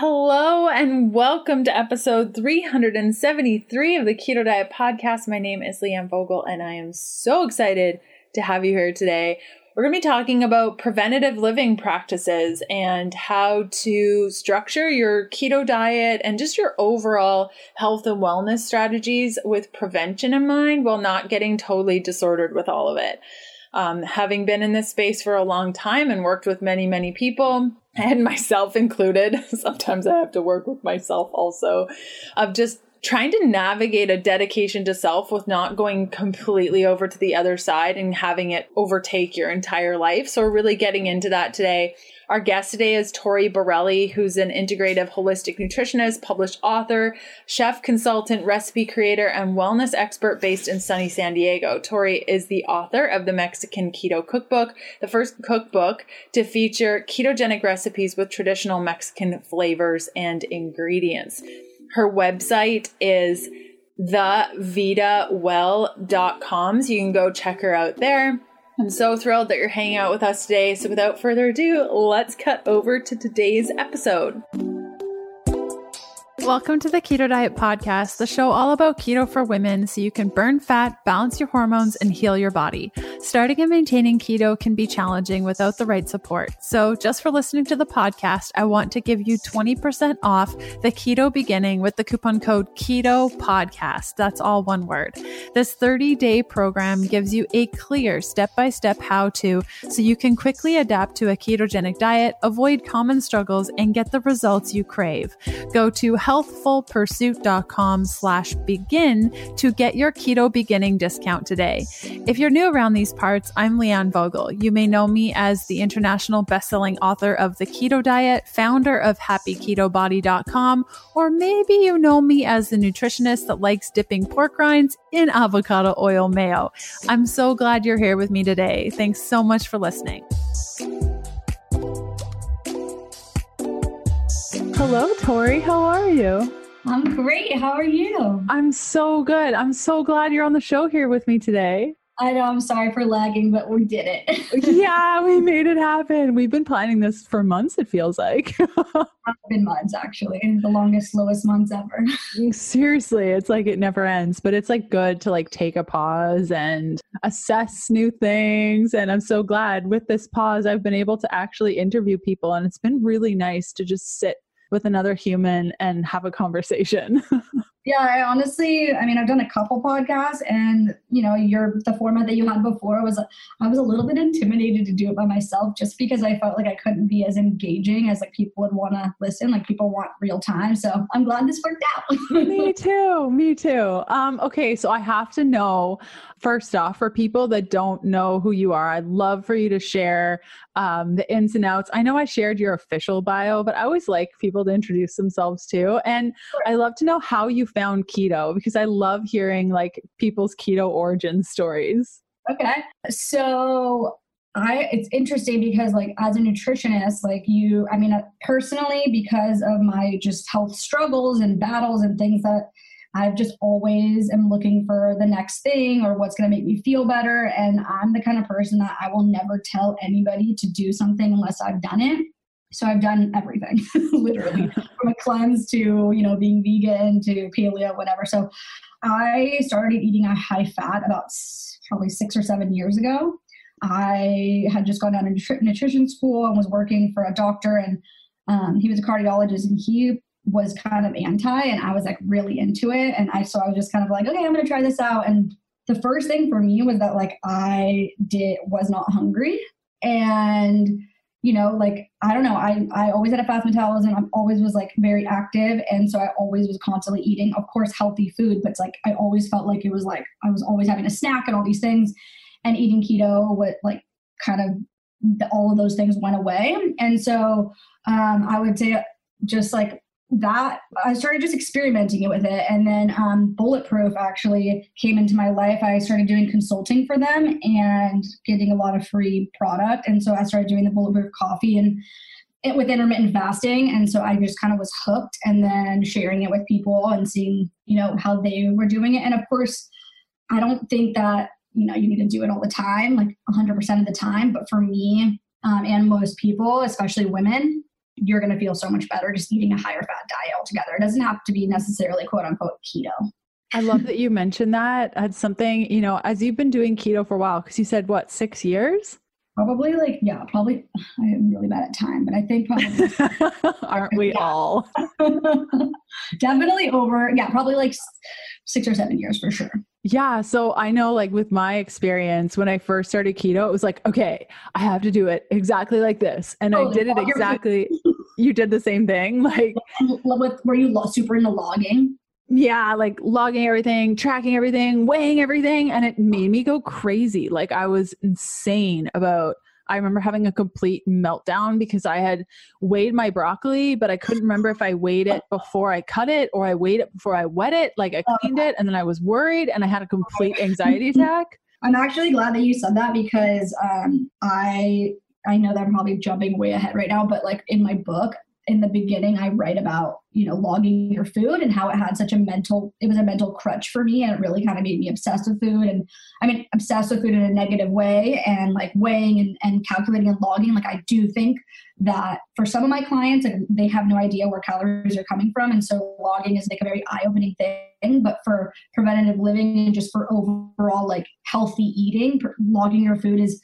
Hello and welcome to episode 373 of the Keto Diet Podcast. My name is Leanne Vogel and I am so excited to have you here today. We're going to be talking about preventative living practices and how to structure your keto diet and just your overall health and wellness strategies with prevention in mind while not getting totally disordered with all of it. Um, having been in this space for a long time and worked with many, many people, and myself included, sometimes I have to work with myself also, of just trying to navigate a dedication to self with not going completely over to the other side and having it overtake your entire life. So, we're really getting into that today. Our guest today is Torie Borrelli, who's an integrative holistic nutritionist, published author, chef consultant, recipe creator, and wellness expert based in sunny San Diego. Torie is the author of the Mexican Keto Cookbook, the first cookbook to feature ketogenic recipes with traditional Mexican flavors and ingredients. Her website is thevidawell.com. So you can go check her out there. I'm so thrilled that you're hanging out with us today. So without further ado, let's cut over to today's episode. Welcome to the Keto Diet Podcast, the show all about keto for women so you can burn fat, balance your hormones, and heal your body. Starting and maintaining keto can be challenging without the right support. So, just for listening to the podcast, I want to give you 20% off the keto beginning with the coupon code KETO PODCAST. That's all one word. This 30 day program gives you a clear step by step how to so you can quickly adapt to a ketogenic diet, avoid common struggles, and get the results you crave. Go to health healthfulpursuit.com slash begin to get your keto beginning discount today. If you're new around these parts, I'm Leanne Vogel. You may know me as the international bestselling author of The Keto Diet, founder of happyketobody.com, or maybe you know me as the nutritionist that likes dipping pork rinds in avocado oil mayo. I'm so glad you're here with me today. Thanks so much for listening. Hello, Torie. How are you? I'm great. How are you? I'm so good. I'm so glad you're on the show here with me today. I know I'm sorry for lagging, but we did it. yeah, we made it happen. We've been planning this for months, it feels like. been months, actually. The longest, slowest months ever. Seriously, it's like it never ends. But it's like good to like take a pause and assess new things. And I'm so glad with this pause, I've been able to actually interview people. And it's been really nice to just sit with another human and have a conversation. Yeah, I honestly, I mean, I've done a couple podcasts, and you know, your the format that you had before was I was a little bit intimidated to do it by myself, just because I felt like I couldn't be as engaging as like people would want to listen. Like people want real time, so I'm glad this worked out. me too. Me too. Um, okay, so I have to know first off for people that don't know who you are. I'd love for you to share um, the ins and outs. I know I shared your official bio, but I always like people to introduce themselves too, and I love to know how you found keto because I love hearing like people's keto origin stories. Okay. So I it's interesting because like as a nutritionist, like you I mean uh, personally because of my just health struggles and battles and things that I've just always am looking for the next thing or what's going to make me feel better and I'm the kind of person that I will never tell anybody to do something unless I've done it. So I've done everything, literally, from a cleanse to you know being vegan to paleo, whatever. So I started eating a high fat about probably six or seven years ago. I had just gone down to nutrition school and was working for a doctor, and um, he was a cardiologist, and he was kind of anti, and I was like really into it, and I so I was just kind of like, okay, I'm gonna try this out. And the first thing for me was that like I did was not hungry, and you know, like I don't know, I I always had a fast metabolism. I always was like very active, and so I always was constantly eating, of course, healthy food. But it's like I always felt like it was like I was always having a snack and all these things, and eating keto, what like kind of all of those things went away, and so um, I would say just like that i started just experimenting with it and then um, bulletproof actually came into my life. I started doing consulting for them and getting a lot of free product and so i started doing the bulletproof coffee and it with intermittent fasting and so i just kind of was hooked and then sharing it with people and seeing you know how they were doing it. And of course i don't think that you know you need to do it all the time like 100% of the time but for me um, and most people especially women you're going to feel so much better just eating a higher fat diet altogether. It doesn't have to be necessarily quote unquote keto. I love that you mentioned that. That's something, you know, as you've been doing keto for a while, because you said what, six years? Probably like, yeah, probably. I am really bad at time, but I think probably. Aren't we all? Definitely over, yeah, probably like six or seven years for sure. Yeah. So I know, like, with my experience, when I first started keto, it was like, okay, I have to do it exactly like this. And oh, I did it exactly. you did the same thing. Like, with, were you super into logging? yeah, like logging everything, tracking everything, weighing everything. And it made me go crazy. Like I was insane about, I remember having a complete meltdown because I had weighed my broccoli, but I couldn't remember if I weighed it before I cut it or I weighed it before I wet it. Like I cleaned it and then I was worried and I had a complete anxiety attack. I'm actually glad that you said that because um, I I know that I'm probably jumping way ahead right now, but like in my book, in the beginning i write about you know logging your food and how it had such a mental it was a mental crutch for me and it really kind of made me obsessed with food and i mean obsessed with food in a negative way and like weighing and, and calculating and logging. Like i do think that for some of my clients like, they have no idea where calories are coming from and so logging is like a very eye-opening thing. But for preventative living and just for overall like healthy eating logging your food is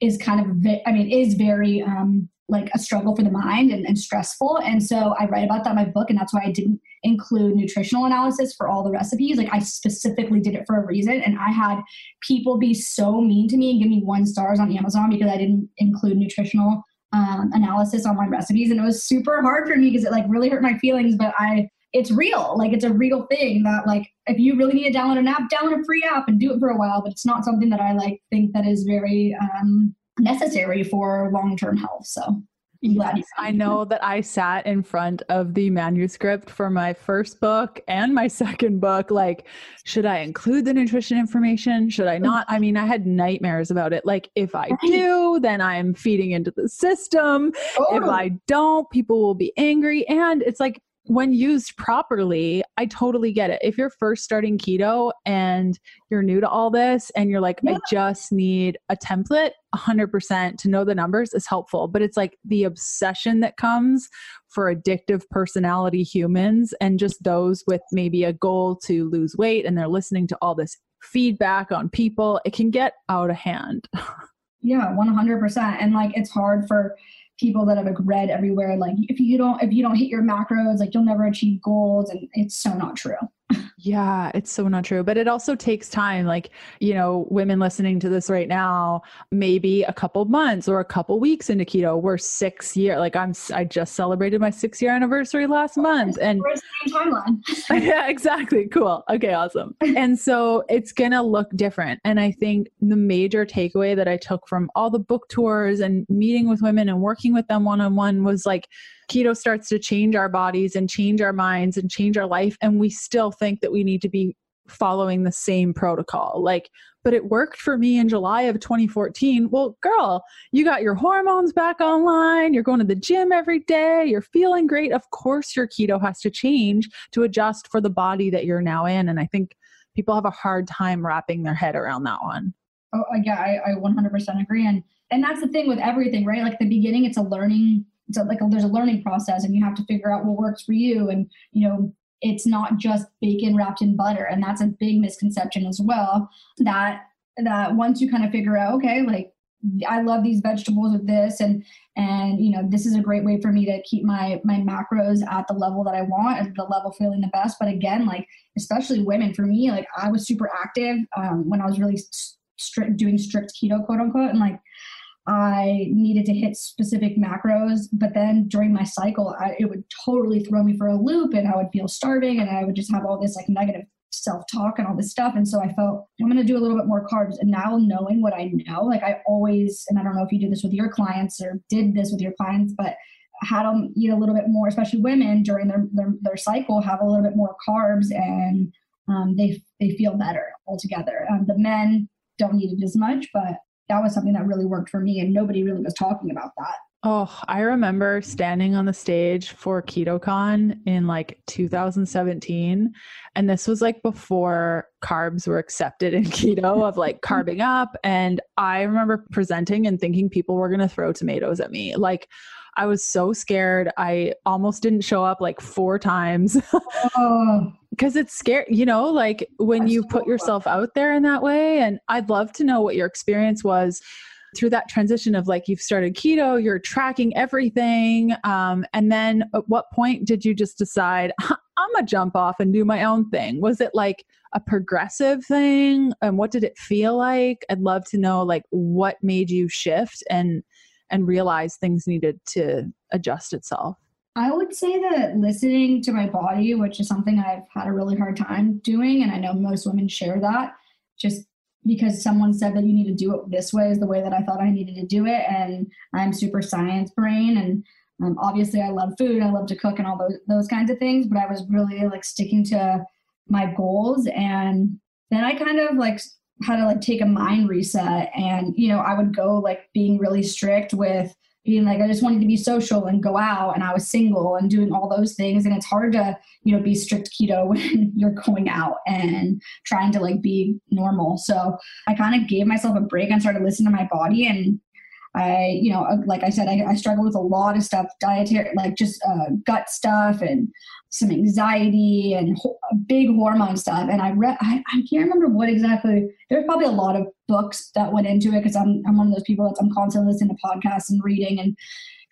is kind of i mean is very um like a struggle for the mind and, and, stressful. And so I write about that in my book, and that's why I didn't include nutritional analysis for all the recipes. Like I specifically did it for a reason. And I had people be so mean to me and give me one stars on Amazon because I didn't include nutritional um, analysis on my recipes. And it was super hard for me because it like really hurt my feelings, but I it's real. Like it's a real thing that like if you really need to download an app, download a free app and do it for a while. But it's not something that I like think that is very um necessary for long-term health so Yes, I know that I sat in front of the manuscript for my first book and my second book. Like, should I include the nutrition information? Should I mm. not? I mean, I had nightmares about it. Like, if I do, then I'm feeding into the system. Oh. If I don't, people will be angry. And it's like, when used properly, I totally get it. If you're first starting keto and you're new to all this and you're like, yeah. I just need a template, 100% to know the numbers is helpful. But it's like the obsession that comes for addictive personality humans and just those with maybe a goal to lose weight and they're listening to all this feedback on people, it can get out of hand. yeah, 100%. And like, it's hard for, people that have like read everywhere like if you don't if you don't hit your macros like you'll never achieve goals and it's so not true yeah, it's so not true. But it also takes time. Like, you know, women listening to this right now, maybe a couple months or a couple weeks into keto. We're six year. Like I'm I just celebrated my six year anniversary last month. And timeline. yeah, exactly. Cool. Okay, awesome. and so it's gonna look different. And I think the major takeaway that I took from all the book tours and meeting with women and working with them one on one was like keto starts to change our bodies and change our minds and change our life and we still think that we need to be following the same protocol. Like but it worked for me in July of 2014 well girl you got your hormones back online. You're going to the gym every day. You're feeling great. Of course your keto has to change to adjust for the body that you're now in and i think people have a hard time wrapping their head around that one. Oh yeah i, I 100% agree and and that's the thing with everything right? Like the beginning it's a learning it's like a, there's a learning process and you have to figure out what works for you. And you know it's not just bacon wrapped in butter. And that's a big misconception as well that that once you kind of figure out okay like I love these vegetables with this and and you know this is a great way for me to keep my my macros at the level that I want at the level feeling the best. But again like especially women for me like I was super active um, when I was really strict doing strict keto quote unquote. And like I needed to hit specific macros, but then during my cycle, I, it would totally throw me for a loop and I would feel starving and I would just have all this like negative self talk and all this stuff. And so I felt I'm going to do a little bit more carbs. And now knowing what I know, like I always, and I don't know if you do this with your clients or did this with your clients, but had them eat a little bit more, especially women during their, their, their cycle, have a little bit more carbs and um, they, they feel better altogether. Um, the men don't need it as much, but that was something that really worked for me and nobody really was talking about that Oh, I remember standing on the stage for KetoCon in like 2017. And this was like before carbs were accepted in keto of like carbing up. And I remember presenting and thinking people were going to throw tomatoes at me. Like, I was so scared. I almost didn't show up like four times. oh. Because it's scary, you know, like when That's you put yourself out there in that way. And I'd love to know what your experience was through that transition of like you've started keto, you're tracking everything. Um, and then at what point did you just decide, I'm going to jump off and do my own thing? Was it like a progressive thing? And what did it feel like? I'd love to know like what made you shift and and realize things needed to adjust itself. I would say that listening to my body, which is something I've had a really hard time doing, and I know most women share that, just because someone said that you need to do it this way is the way that I thought I needed to do it. And I'm super science brain. And um, obviously, I love food, I love to cook, and all those, those kinds of things. But I was really like sticking to my goals. And then I kind of like had to like take a mind reset. And, you know, I would go like being really strict with, being like I just wanted to be social and go out and I was single and doing all those things and it's hard to you know be strict keto when you're going out and trying to like be normal so I kind of gave myself a break and started listening to my body and I, you know, uh, like I said, I, I struggle with a lot of stuff, dietary, like just uh, gut stuff and some anxiety and ho- big hormone stuff. And I read, I, I can't remember what exactly, there's probably a lot of books that went into it because I'm, I'm one of those people that I'm constantly listening to podcasts and reading and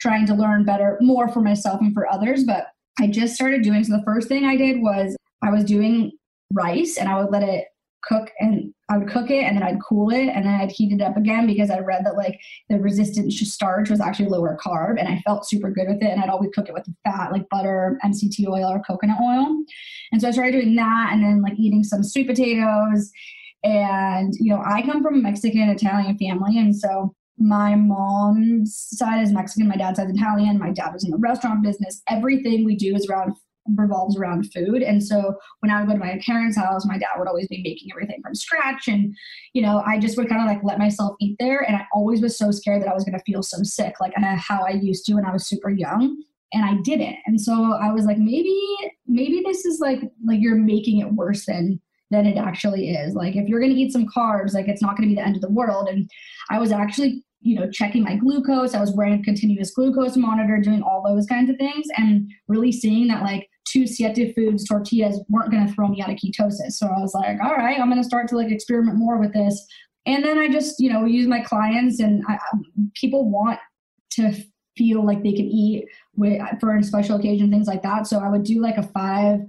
trying to learn better, more for myself and for others. But I just started doing, so the first thing I did was I was doing rice and I would let it cook and I would cook it and then I'd cool it and then I'd heat it up again because I read that like the resistant starch was actually lower carb and I felt super good with it and I'd always cook it with fat like butter, MCT oil or coconut oil. And so I started doing that and then like eating some sweet potatoes and you know I come from a Mexican Italian family and so my mom's side is Mexican, my dad's side is Italian, my dad was in the restaurant business. Everything we do is around revolves around food. And so when I would go to my parents' house, my dad would always be making everything from scratch. And, you know, I just would kind of like let myself eat there. And I always was so scared that I was going to feel so sick, like uh, how I used to when I was super young. And I didn't. And so I was like, maybe, maybe this is like, like you're making it worse than, than it actually is. Like if you're going to eat some carbs, like it's not going to be the end of the world. And I was actually you know, checking my glucose. I was wearing a continuous glucose monitor, doing all those kinds of things, and really seeing that like two Siete Foods tortillas weren't going to throw me out of ketosis. So I was like, all right, I'm going to start to like experiment more with this. And then I just, you know, use my clients, and I, people want to feel like they can eat with, for a special occasion, things like that. So I would do like a five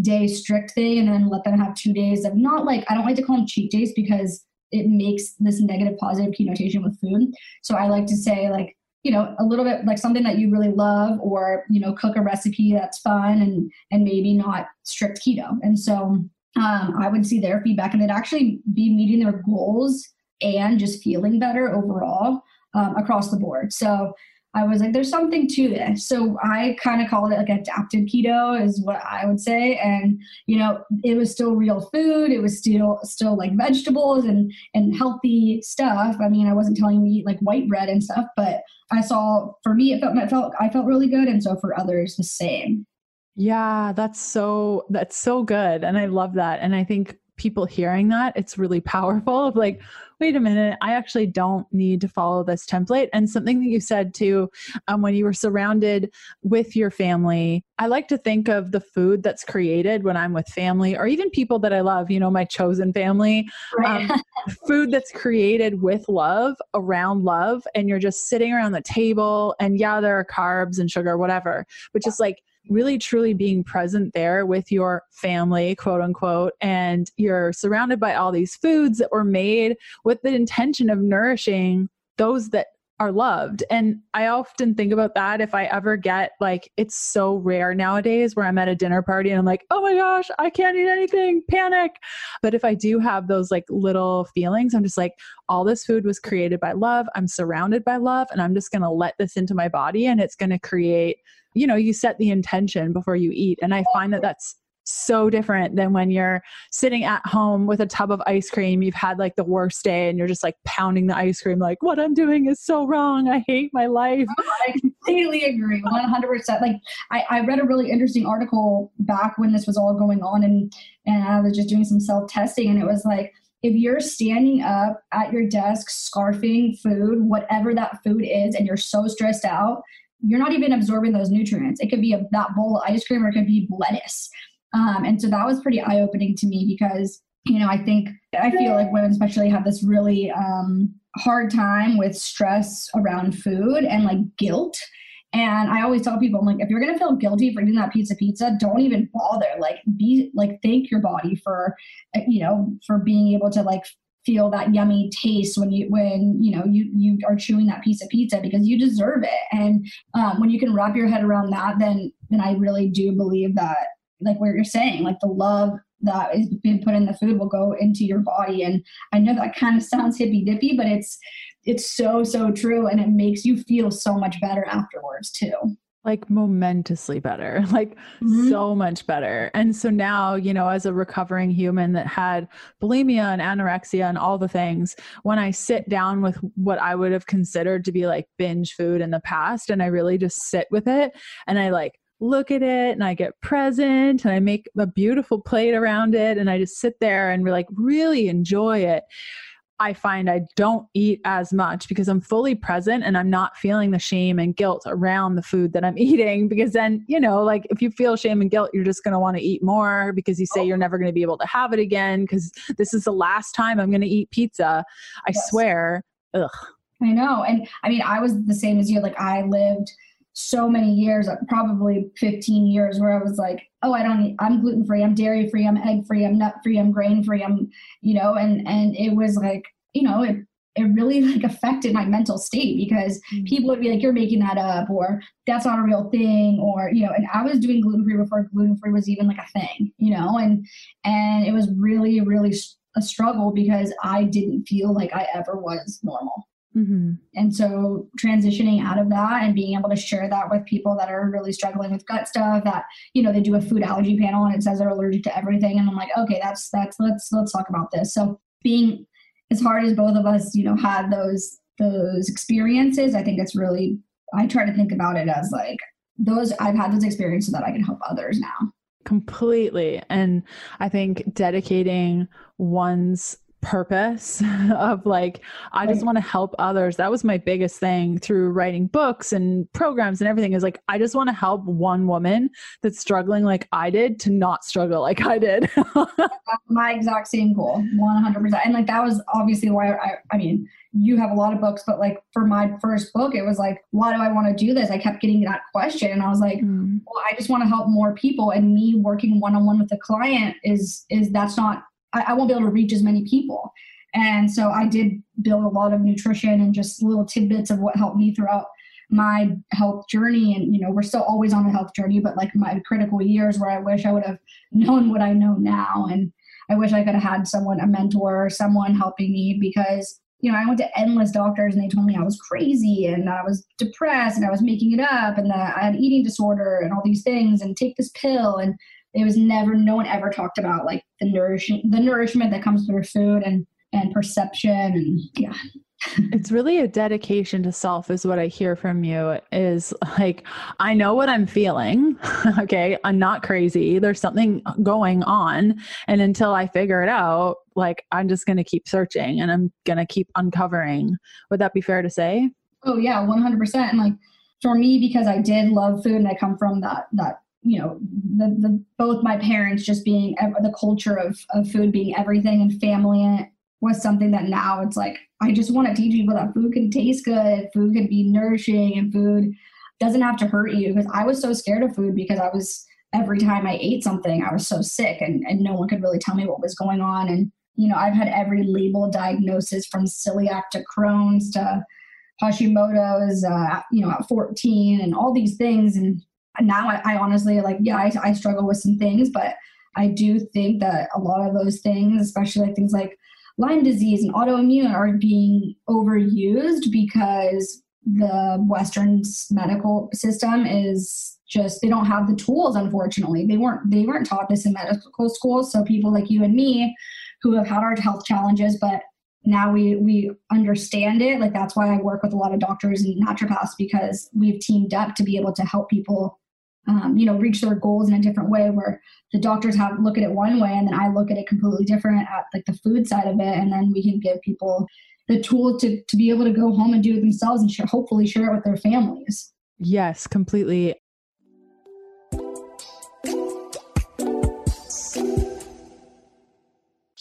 day strict thing and then let them have two days of not like, I don't like to call them cheat days because it makes this negative positive connotation with food. So I like to say like, you know, a little bit like something that you really love or, you know, cook a recipe that's fun and and maybe not strict keto. And so um, I would see their feedback and it actually be meeting their goals and just feeling better overall um, across the board. So I was like, there's something to this. So I kind of called it like adapted keto is what I would say. And, you know, it was still real food. It was still, still like vegetables and, and healthy stuff. I mean, I wasn't telling you to eat like white bread and stuff, but I saw for me, it felt, it felt, I felt really good. And so for others, the same. Yeah, that's so, that's so good. And I love that. And I think people hearing that, it's really powerful of like, wait a minute, I actually don't need to follow this template. And something that you said too, um, when you were surrounded with your family, I like to think of the food that's created when I'm with family or even people that I love, you know, my chosen family, right. um, food that's created with love around love. And you're just sitting around the table and yeah, there are carbs and sugar, whatever, but just like, really truly being present there with your family, quote unquote, and you're surrounded by all these foods that were made with the intention of nourishing those that are loved. And I often think about that if I ever get like, it's so rare nowadays where I'm at a dinner party and I'm like, oh my gosh, I can't eat anything, panic. But if I do have those like little feelings, I'm just like, all this food was created by love. I'm surrounded by love, and I'm just going to let this into my body and it's going to create you know, you set the intention before you eat. And I find that that's so different than when you're sitting at home with a tub of ice cream. You've had like the worst day and you're just like pounding the ice cream, like, what I'm doing is so wrong. I hate my life. I completely agree. 100%. Like, I, I read a really interesting article back when this was all going on, and, and I was just doing some self testing, and it was like, if you're standing up at your desk scarfing food, whatever that food is, and you're so stressed out, you're not even absorbing those nutrients. It could be a, that bowl of ice cream or it could be lettuce. Um, and so that was pretty eye opening to me because, you know, I think, I feel like women especially have this really um, hard time with stress around food and like guilt. And I always tell people, I'm like, if you're gonna feel guilty for eating that pizza pizza, don't even bother. Like, be like, thank your body for, you know, for being able to like feel that yummy taste when you when you know you you are chewing that piece of pizza because you deserve it. And um, when you can wrap your head around that then then i really do believe that like what you're saying like the love that is being put in the food will go into your body. And i know that kind of sounds hippy dippy but it's it's so so true. And it makes you feel so much better afterwards too like momentously better, like mm-hmm. so much better. And so now, you know, as a recovering human that had bulimia and anorexia and all the things, when I sit down with what I would have considered to be like binge food in the past, and I really just sit with it and I like look at it and I get present and I make a beautiful plate around it and I just sit there and like really enjoy it. I find I don't eat as much because I'm fully present and I'm not feeling the shame and guilt around the food that I'm eating. Because then, you know, like if you feel shame and guilt, you're just going to want to eat more because you say you're oh. never going to be able to have it again because this is the last time I'm going to eat pizza. I yes. swear. Ugh. I know. And I mean, I was the same as you. Like, I lived so many years, probably 15 years, where I was like, oh, I don't eat, I'm gluten free, I'm dairy free, I'm egg free, I'm nut free, I'm grain free, I'm, you know, and, and it was like, you know, it, it really like affected my mental state because mm-hmm. people would be like, you're making that up, or that's not a real thing, or, you know, and I was doing gluten free before gluten free was even like a thing, you know, and, and it was really, really a struggle because I didn't feel like I ever was normal. Mm-hmm. And so transitioning out of that and being able to share that with people that are really struggling with gut stuff that, you know, they do a food allergy panel and it says they're allergic to everything. And I'm like, okay, that's, that's, let's, let's talk about this. So being as hard as both of us, you know, had those, those experiences, I think it's really, I try to think about it as like those, I've had those experiences so that I can help others now. Completely. And I think dedicating one's purpose of like i just want to help others. That was my biggest thing through writing books and programs and everything is like i just want to help one woman that's struggling like i did to not struggle like i did. My exact same goal 100% and like that was obviously why i i mean you have a lot of books but like for my first book it was like why do i want to do this? I kept getting that question and i was like mm. well i just want to help more people and me working one-on-one with the client is is that's not I, I won't be able to reach as many people. And so I did build a lot of nutrition and just little tidbits of what helped me throughout my health journey. And, you know, we're still always on a health journey, but like my critical years where I wish I would have known what I know now. And I wish I could have had someone, a mentor or someone helping me because, you know, I went to endless doctors and they told me I was crazy and I was depressed and I was making it up and that I had eating disorder and all these things and take this pill. And it was never no one ever talked about like the nourishment the nourishment that comes through food and and perception and yeah. It's really a dedication to self is what i hear from you is like i know what i'm feeling okay? I'm not crazy. There's something going on. And until i figure it out like i'm just going to keep searching and i'm going to keep uncovering. Would that be fair to say? Oh yeah 100% and like for me because i did love food and i come from that that you know the, the both my parents just being the culture of, of food being everything and family was something that now it's like i just want to teach people that food can taste good food can be nourishing and food doesn't have to hurt you. Because i was so scared of food because i was every time i ate something i was so sick and, and no one could really tell me what was going on. And you know i've had every label diagnosis from celiac to crohn's to hashimoto's uh, you know at 14 and all these things. And now I, I honestly like yeah I, I struggle with some things but i do think that a lot of those things especially like things like lyme disease and autoimmune are being overused because the western medical system is just they don't have the tools unfortunately. They weren't they weren't taught this in medical school. So people like you and me who have had our health challenges but now we we understand it. Like that's why i work with a lot of doctors and naturopaths because we've teamed up to be able to help people um, you know reach their goals in a different way where the doctors have look at it one way and then i look at it completely different at like the food side of it and then we can give people the tool to, to be able to go home and do it themselves and hopefully share it with their families Yes, completely.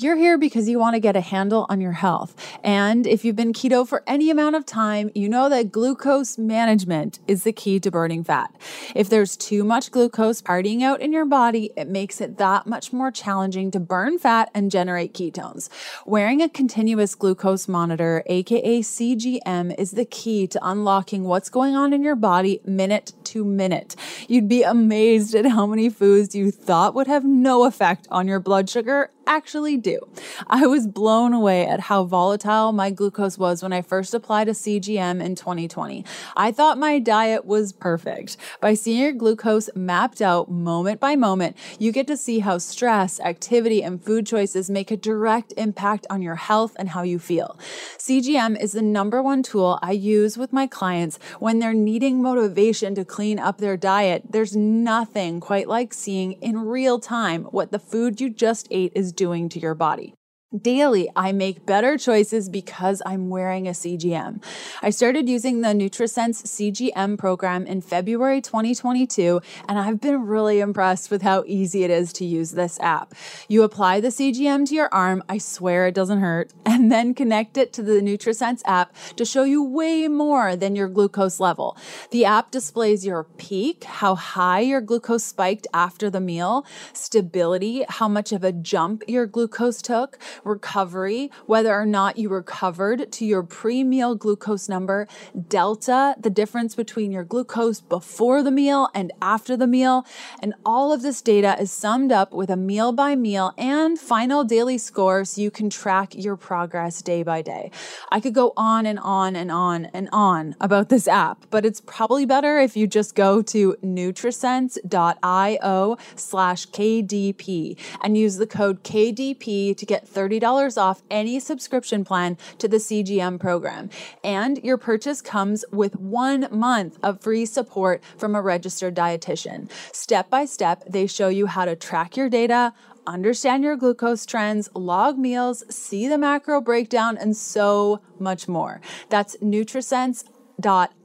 You're here because you want to get a handle on your health. And if you've been keto for any amount of time, you know that glucose management is the key to burning fat. If there's too much glucose partying out in your body, it makes it that much more challenging to burn fat and generate ketones. Wearing a continuous glucose monitor, aka CGM, is the key to unlocking what's going on in your body minute to minute. You'd be amazed at how many foods you thought would have no effect on your blood sugar actually do. I was blown away at how volatile my glucose was when I first applied a CGM in 2020. I thought my diet was perfect. By seeing your glucose mapped out moment by moment, you get to see how stress, activity, and food choices make a direct impact on your health and how you feel. CGM is the number one tool I use with my clients when they're needing motivation to clean up their diet. There's nothing quite like seeing in real time what the food you just ate is doing to your body. Daily, I make better choices because I'm wearing a CGM. I started using the NutriSense CGM program in February 2022, and I've been really impressed with how easy it is to use this app. You apply the CGM to your arm, I swear it doesn't hurt, and then connect it to the NutriSense app to show you way more than your glucose level. The app displays your peak, how high your glucose spiked after the meal, stability, how much of a jump your glucose took recovery, whether or not you recovered to your pre meal glucose number, delta, the difference between your glucose before the meal and after the meal. And all of this data is summed up with a meal by meal and final daily score so you can track your progress day by day. I could go on and on and on and on about this app, but it's probably better if you just go to nutrisense.io slash KDP and use the code KDP to get 30 $30 off any subscription plan to the CGM program. And your purchase comes with one month of free support from a registered dietitian. Step by step, they show you how to track your data, understand your glucose trends, log meals, see the macro breakdown, and so much more. That's Nutrisense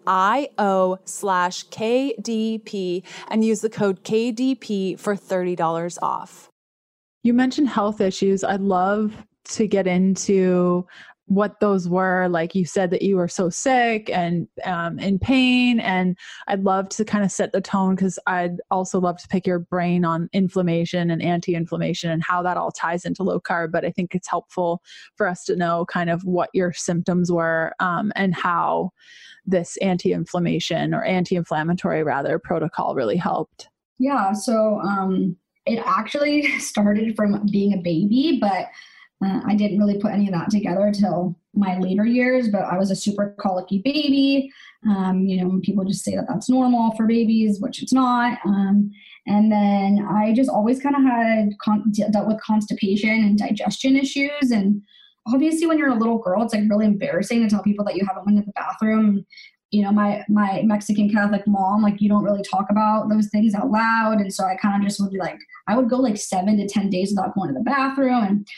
io slash KDP and use the code KDP for $30 off. You mentioned health issues. I'd love to get into what those were like you said that you were so sick and um, in pain and i'd love to kind of set the tone because i'd also love to pick your brain on inflammation and anti-inflammation and how that all ties into low carb but i think it's helpful for us to know kind of what your symptoms were um, and how this anti-inflammation or anti-inflammatory rather protocol really helped yeah so um, it actually started from being a baby but uh, I didn't really put any of that together until my later years, but I was a super colicky baby. Um, you know, people just say that that's normal for babies, which it's not. Um, and then I just always kind of had con- dealt with constipation and digestion issues. And obviously, when you're a little girl, it's like really embarrassing to tell people that you haven't went to the bathroom. You know, my my Mexican Catholic mom, like you don't really talk about those things out loud, and so I kind of just would be like, I would go like seven to ten days without going to the bathroom, and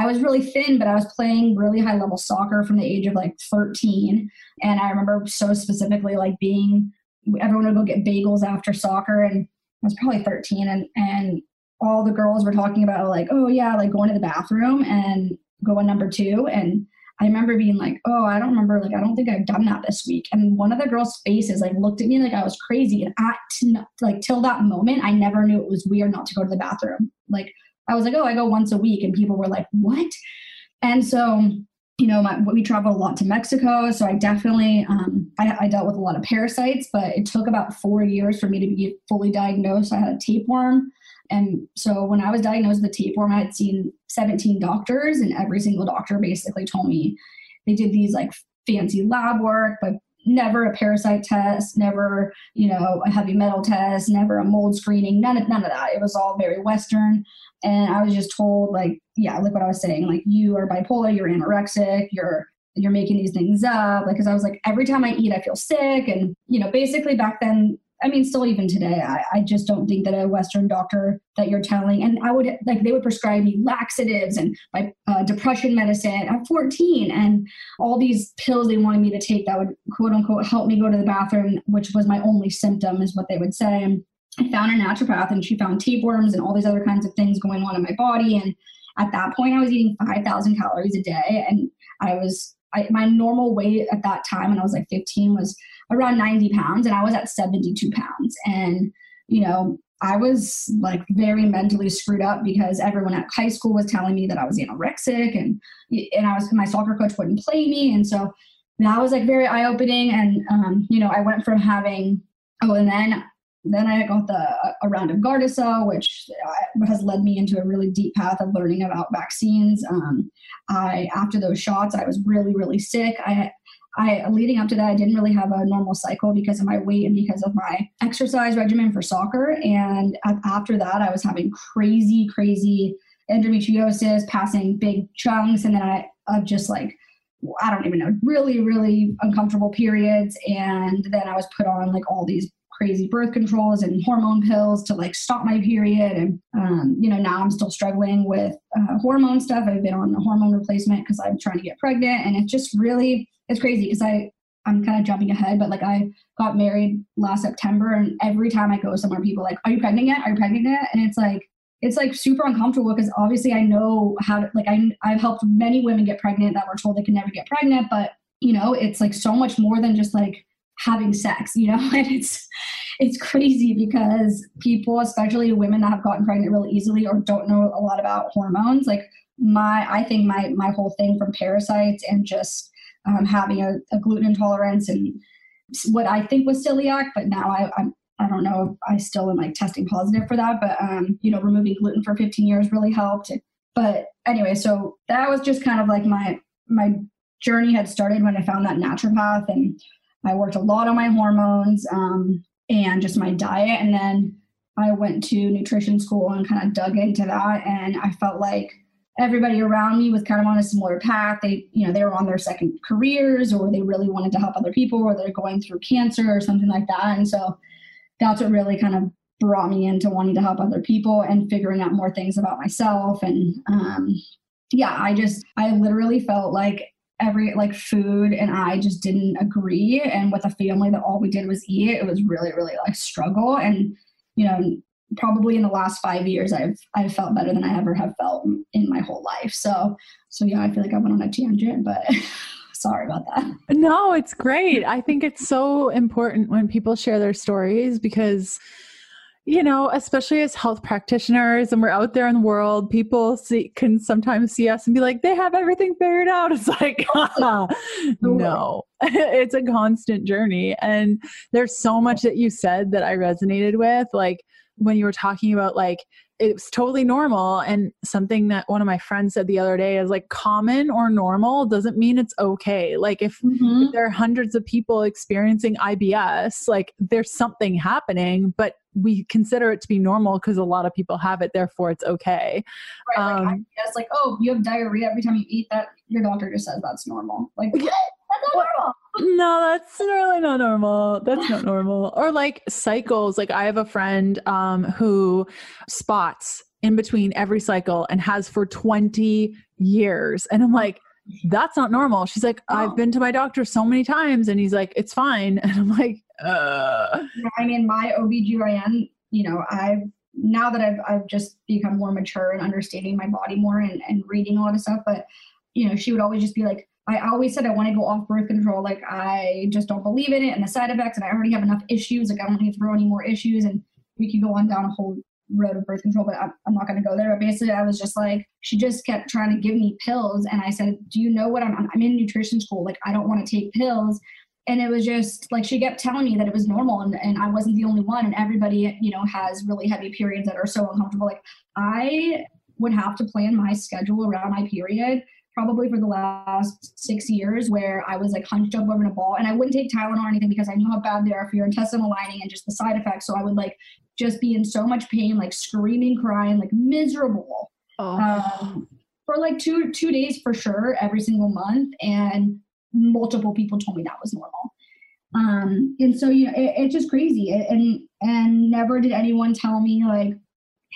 I was really thin, but I was playing really high level soccer from the age of like 13. And I remember so specifically like being, everyone would go get bagels after soccer. And I was probably 13. And, and all the girls were talking about like, oh yeah, like going to the bathroom and going number two. And I remember being like, oh, I don't remember, like, I don't think I've done that this week. And one of the girls' faces like looked at me like I was crazy. And at like till that moment, I never knew it was weird not to go to the bathroom. Like I was like, oh, I go once a week. And people were like, what? And so, you know, my, we traveled a lot to Mexico. So I definitely, um, I, I, dealt with a lot of parasites, but it took about four years for me to be fully diagnosed. I had a tapeworm. And so when I was diagnosed with tapeworm, I had seen 17 doctors, and every single doctor basically told me they did these like fancy lab work, but never a parasite test, never, you know, a heavy metal test, never a mold screening, none of none of that. It was all very Western. And I was just told, like, yeah, like what I was saying, like you are bipolar, you're anorexic, you're you're making these things up. Like, cause I was like, every time I eat, I feel sick. And, you know, basically back then I mean, still even today, I, I just don't think that a Western doctor that you're telling, and I would like they would prescribe me laxatives and like uh, depression medicine at 14, and all these pills they wanted me to take that would quote unquote help me go to the bathroom, which was my only symptom, is what they would say. And I found a naturopath, and she found tapeworms and all these other kinds of things going on in my body. And at that point, I was eating 5,000 calories a day, and I was I, my normal weight at that time when I was like 15 was around 90 pounds and I was at 72 pounds. And, you know, I was like very mentally screwed up because everyone at high school was telling me that I was anorexic and and I was my soccer coach wouldn't play me and so that was like very eye opening and um, you know I went from having oh and then then I got the a round of Gardasil, which uh, has led me into a really deep path of learning about vaccines. Um, I after those shots, I was really really sick. I I leading up to that, I didn't really have a normal cycle because of my weight and because of my exercise regimen for soccer. And after that, I was having crazy crazy endometriosis, passing big chunks, and then I of just like I don't even know, really, really uncomfortable periods. And then I was put on like all these crazy birth controls and hormone pills to like stop my period. And, um, you know, now I'm still struggling with uh, hormone stuff. I've been on hormone replacement because I'm trying to get pregnant. And it's just really, it's crazy because I, I'm kind of jumping ahead, but like I got married last September and every time I go somewhere, people like, are you pregnant yet? Are you pregnant yet? And it's like, it's like super uncomfortable because obviously I know how to, like, I, I've helped many women get pregnant that were told they could never get pregnant, but you know, it's like so much more than just like having sex, you know, and it's it's crazy because people, especially women that have gotten pregnant really easily or don't know a lot about hormones, like my I think my my whole thing from parasites and just um, having a, a, gluten intolerance and what I think was celiac, but now I, I'm I don't know if I still am like testing positive for that, but um, you know, removing gluten for 15 years really helped. But anyway, so that was just kind of like my my journey had started when I found that naturopath and I worked a lot on my hormones um, and just my diet. And then I went to nutrition school and kind of dug into that. And I felt like everybody around me was kind of on a similar path. They, you know, they were on their second careers or they really wanted to help other people or they're going through cancer or something like that. And so that's what really kind of brought me into wanting to help other people and figuring out more things about myself. And um, yeah, I just, I literally felt like every like food and I just didn't agree. And with a family that all we did was eat, it was really, really like struggle. And, you know, probably in the last five years I've I've felt better than I ever have felt in my whole life. So so yeah, I feel like I went on a tangent, but sorry about that. No, it's great. I think it's so important when people share their stories because you know, especially as health practitioners and we're out there in the world, people see, can sometimes see us and be like, they have everything figured out. It's like, no, it's a constant journey. And there's so much that you said that I resonated with. Like when you were talking about like it's totally normal and something that one of my friends said the other day is like common or normal doesn't mean it's okay. Like if, mm-hmm. if there are hundreds of people experiencing ibs like there's something happening but we consider it to be normal because a lot of people have it therefore it's okay. Right um, like IBS, like oh you have diarrhea every time you eat that your doctor just says that's normal. Like yeah not normal. No, that's really not normal. That's not normal. Or like cycles. Like I have a friend um, who spots in between every cycle and has for 20 years. And I'm like, that's not normal. She's like, I've oh. been to my doctor so many times. And he's like, it's fine. And I'm like, uh. I mean, my OBGYN, you know, I've now that I've, I've just become more mature and understanding my body more and, and reading a lot of stuff, but you know, she would always just be like, I always said I want to go off birth control. Like I just don't believe in it and the side effects, and I already have enough issues. Like I don't need to throw any more issues, and we could go on down a whole road of birth control, but I'm, I'm not going to go there. But basically, I was just like, she just kept trying to give me pills, and I said, "Do you know what I'm? I'm in nutrition school. Like I don't want to take pills." And it was just like she kept telling me that it was normal and, and I wasn't the only one. And everybody, you know, has really heavy periods that are so uncomfortable. Like I would have to plan my schedule around my period probably for the last six years where I was like hunched up over in a ball and I wouldn't take Tylenol or anything because I knew how bad they are for your intestinal lining and just the side effects. So I would like just be in so much pain, like screaming, crying, like miserable. Oh. Um, for like two two days for sure every single month and multiple people told me that was normal Um, and so you know, it, it's just crazy. And and never did anyone tell me like,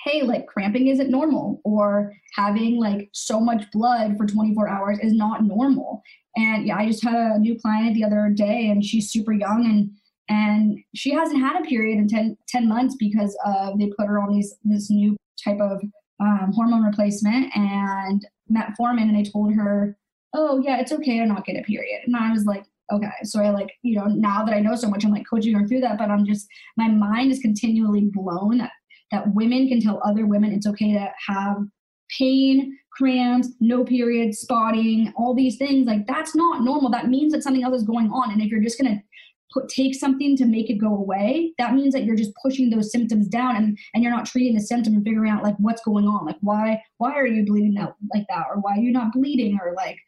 hey, like cramping isn't normal, or having like so much blood for 24 hours is not normal. And yeah, I just had a new client the other day, and she's super young and and she hasn't had a period in 10, 10 months because uh, they put her on these this new type of um, hormone replacement and metformin and they told her oh yeah it's okay to not get a period and i was like okay so i like you know now that i know so much i'm like coaching her through that but i'm just my mind is continually blown that women can tell other women it's okay to have pain cramps no period spotting all these things. Like that's not normal. That means that something else is going on. And if you're just going to put take something to make it go away that means that you're just pushing those symptoms down and and you're not treating the symptom and figuring out like what's going on. Like why why are you bleeding that like that? Or why are you not bleeding? Or like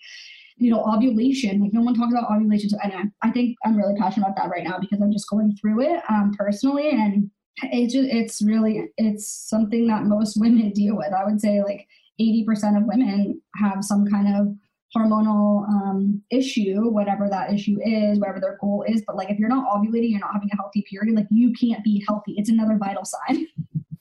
you know ovulation. Like no one talks about ovulation. So anyway i think i'm really passionate about that right now because i'm just going through it um personally. And it's just it's really it's something that most women deal with i would say like 80% of women have some kind of hormonal um, issue, whatever that issue is, whatever their goal is. But like if you're not ovulating, you're not having a healthy period, like you can't be healthy. It's another vital sign.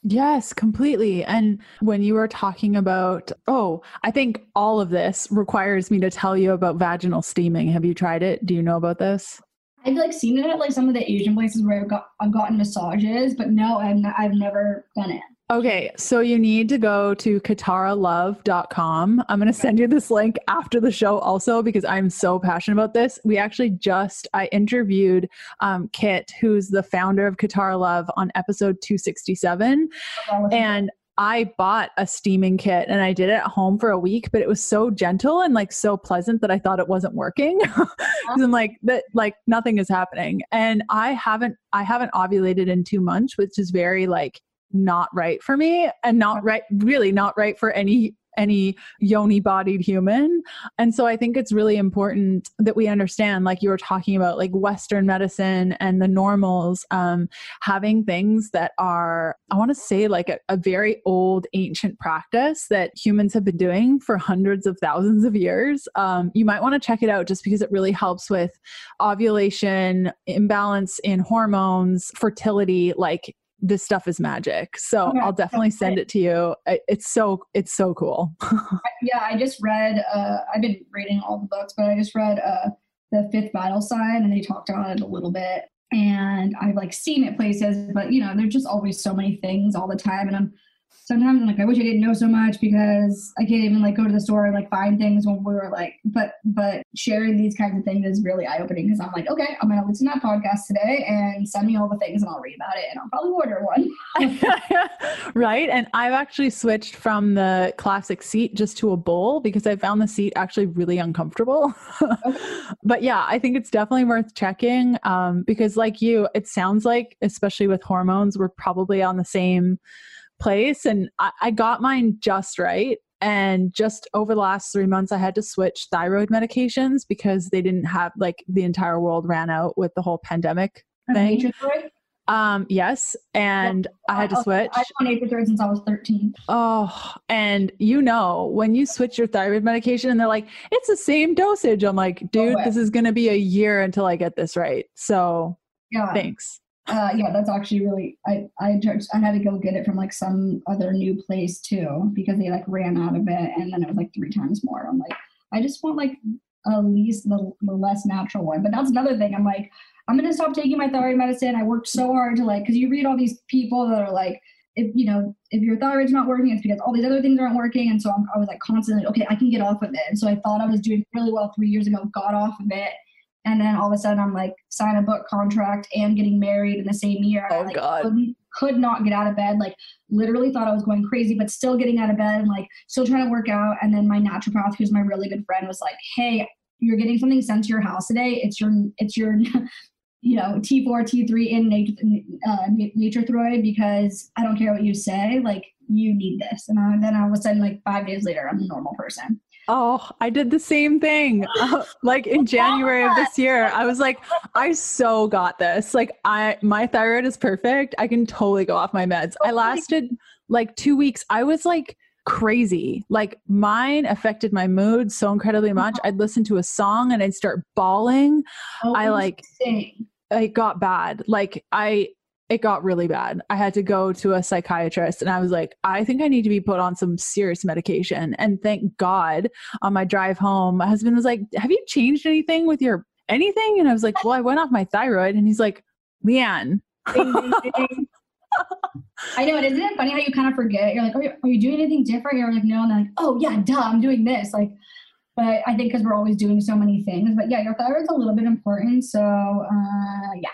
Yes, completely. And when you were talking about, oh, I think all of this requires me to tell you about vaginal steaming. Have you tried it? Do you know about this? I've like seen it at like some of the Asian places where I've got I've gotten massages, but no, I've not, I've never done it. Okay, so you need to go to kataralove.com. I'm going to send you this link after the show also because I'm so passionate about this. We actually just, I interviewed um, Kit, who's the founder of Katara Love, on episode 267. And I bought a steaming kit and I did it at home for a week, but it was so gentle and like so pleasant that I thought it wasn't working. I'm like that like nothing is happening. And I haven't I haven't ovulated in 2 months, which is very like not right for me and not right really not right for any any yoni bodied human. And so I think it's really important that we understand, like you were talking about, like Western medicine and the normals, um, having things that are, I want to say, like a, a, very old ancient practice that humans have been doing for hundreds of thousands of years. Um, you might want to check it out just because it really helps with ovulation, imbalance in hormones, fertility, like this stuff is magic. So okay. I'll definitely send it to you. It's so it's so cool. yeah, I just read. Uh, I've been reading all the books, but I just read uh, the Fifth Vital Sign, and they talked about it a little bit. And I've like seen it places, but you know, there's just always so many things all the time, and I'm sometimes I'm like, I wish I didn't know so much because I can't even like go to the store and like find things when we were like, but but sharing these kinds of things is really eye opening because I'm like, okay, I'm gonna listen to that podcast today and send me all the things and I'll read about it and I'll probably order one. right. And I've actually switched from the classic seat just to a bowl because I found the seat actually really uncomfortable. okay. But yeah, I think it's definitely worth checking um, because like you, it sounds like, especially with hormones, we're probably on the same place and I, I got mine just right. And just over the last three months i had to switch thyroid medications because they didn't have like the entire world ran out with the whole pandemic thing. um yes and i had to switch. I've on Nature since i was 13 oh and you know when you switch your thyroid medication and they're like it's the same dosage i'm like dude this is to be a year until i get this right. So yeah. thanks uh, yeah, that's actually really. I I I had to go get it from like some other new place too because they like ran out of it, and then it was like three times more. I'm like, I just want like at least the, the less natural one. But that's another thing. I'm like, I'm gonna stop taking my thyroid medicine. I worked so hard to like, because you read all these people that are like, if you know, if your thyroid's not working, it's because all these other things aren't working. And so I'm, I was like constantly, okay, I can get off of it. And so I thought I was doing really well three years ago, got off of it, and then all of a sudden I'm like sign a book contract and getting married in the same year. Oh I, like, God. could not get out of bed. Like literally thought I was going crazy, but still getting out of bed and like still trying to work out. And then my naturopath, who's my really good friend, was like, Hey, you're getting something sent to your house today. It's your it's your you know T4 T3 in nature uh, Nature-Throid because I don't care what you say. Like you need this. And I, then all of a sudden, like five days later, I'm a normal person. Oh, I did the same thing. Uh, like in January of this year, I was like, I so got this. Like I my thyroid is perfect. I can totally go off my meds. I lasted like 2 weeks. I was like crazy. Like mine affected my mood so incredibly much. Uh-huh. I'd listen to a song and I'd start bawling. Oh, I like it got bad. Like I it got really bad. I had to go to a psychiatrist and I was like, I think I need to be put on some serious medication. And thank God on my drive home, my husband was like, Have you changed anything with your anything? And I was like, Well, I went off my thyroid. And he's like, Leanne. I know, and isn't it funny how you kind of forget? You're like, are you, are you doing anything different? You're like, no, and they're like, oh yeah, duh, I'm doing this. Like, but I think because we're always doing so many things. But yeah, your thyroid's a little bit important. So uh, yeah,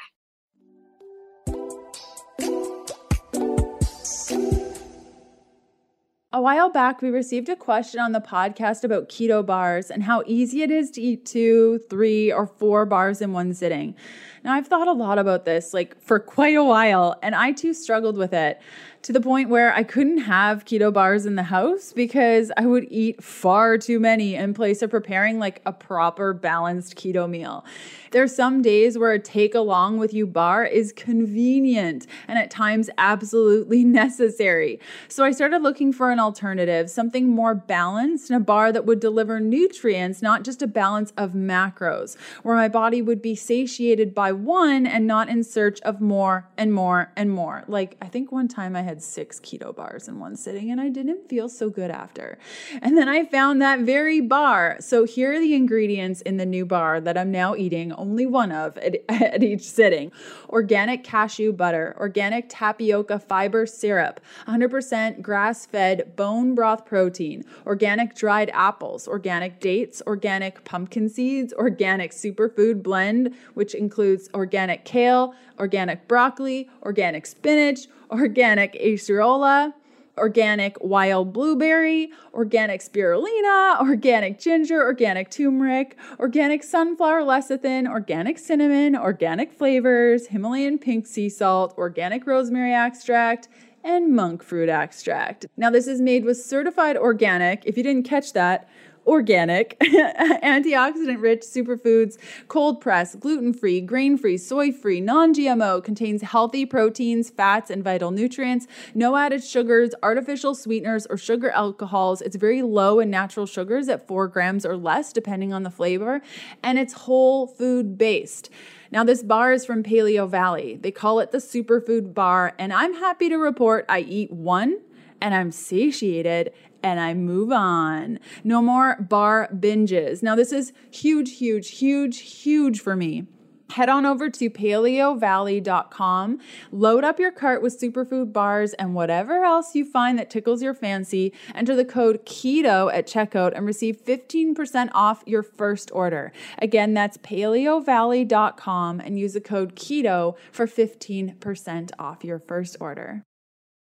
A while back, we received a question on the podcast about keto bars and how easy it is to eat two, three, or four bars in one sitting. Now, I've thought a lot about this like for quite a while, and I too struggled with it to the point where I couldn't have keto bars in the house because I would eat far too many in place of preparing like a proper balanced keto meal. There's some days where a take along with you bar is convenient and at times absolutely necessary. So I started looking for an alternative, something more balanced and a bar that would deliver nutrients, not just a balance of macros, where my body would be satiated by one and not in search of more and more and more. Like I think one time I had had six keto bars in one sitting and I didn't feel so good after. And then I found that very bar. So here are the ingredients in the new bar that I'm now eating, only one of at, at each sitting organic cashew butter, organic tapioca fiber syrup, 100% grass fed bone broth protein, organic dried apples, organic dates, organic pumpkin seeds, organic superfood blend, which includes organic kale, organic broccoli, organic spinach, organic acerola, organic wild blueberry, organic spirulina, organic ginger, organic turmeric, organic sunflower lecithin, organic cinnamon, organic flavors, Himalayan pink sea salt, organic rosemary extract, and monk fruit extract. Now, this is made with certified organic. If you didn't catch that, organic, antioxidant rich superfoods, cold press, gluten free, grain free, soy free, non GMO, contains healthy proteins, fats, and vital nutrients, no added sugars, artificial sweeteners, or sugar alcohols. It's very low in natural sugars at four grams or less, depending on the flavor, and it's whole food based. Now, this bar is from Paleo Valley. They call it the superfood bar, and I'm happy to report I eat one and I'm satiated and I move on. No more bar binges. Now, this is huge, huge, huge, huge for me. Head on over to paleovalley.com, load up your cart with superfood bars and whatever else you find that tickles your fancy. Enter the code KETO at checkout and receive 15% off your first order. Again, that's paleovalley.com and use the code KETO for 15% off your first order.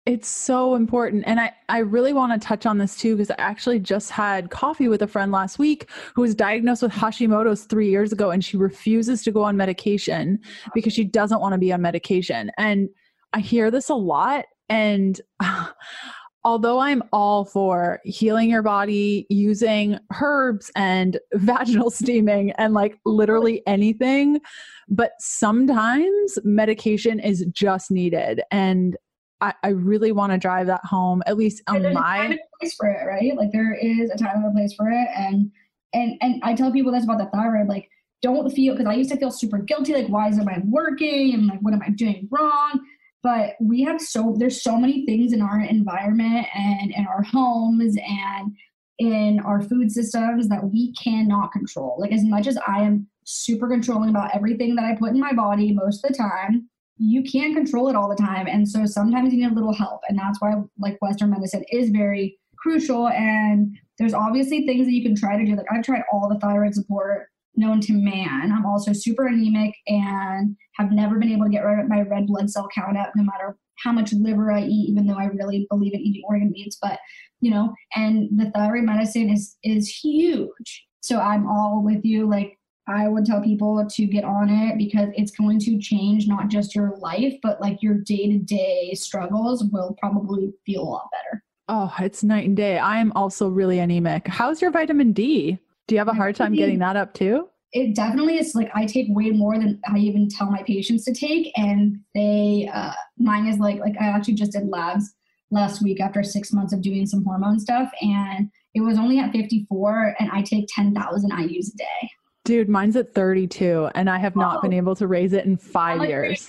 It's so important. And I, I really want to touch on this too, because I actually just had coffee with a friend last week who was diagnosed with Hashimoto's three years ago, and she refuses to go on medication because she doesn't want to be on medication. And I hear this a lot. And although I'm all for healing your body using herbs and vaginal steaming and like literally anything, but sometimes medication is just needed. And I, I really want to drive that home, at least on There's my a time and place for it, right? Like there is a time and a place for it, and and and I tell people this about the thyroid, like don't feel because I used to feel super guilty, like why isn't my working and like what am I doing wrong? But we have so there's so many things in our environment and in our homes and in our food systems that we cannot control. Like as much as I am super controlling about everything that I put in my body most of the time, you can't control it all the time. And so sometimes you need a little help. And that's why like Western medicine is very crucial. And there's obviously things that you can try to do. Like I've tried all the thyroid support known to man. I'm also super anemic and have never been able to get rid of my red blood cell count up no matter how much liver I eat, even though I really believe in eating organ meats. But you know, and the thyroid medicine is is huge. So I'm all with you. Like I would tell people to get on it because it's going to change not just your life, but like your day to day struggles will probably feel a lot better. Oh, it's night and day. I am also really anemic. How's your vitamin D? Do you have a hard time getting that up too? It definitely is like I take way more than I even tell my patients to take, and they uh, mine is like like I actually just did labs last week after six months of doing some hormone stuff, and it was only at 54, and I take 10,000 IU's a day. Dude, mine's at 32 and I have not oh. been able to raise it in 5 years.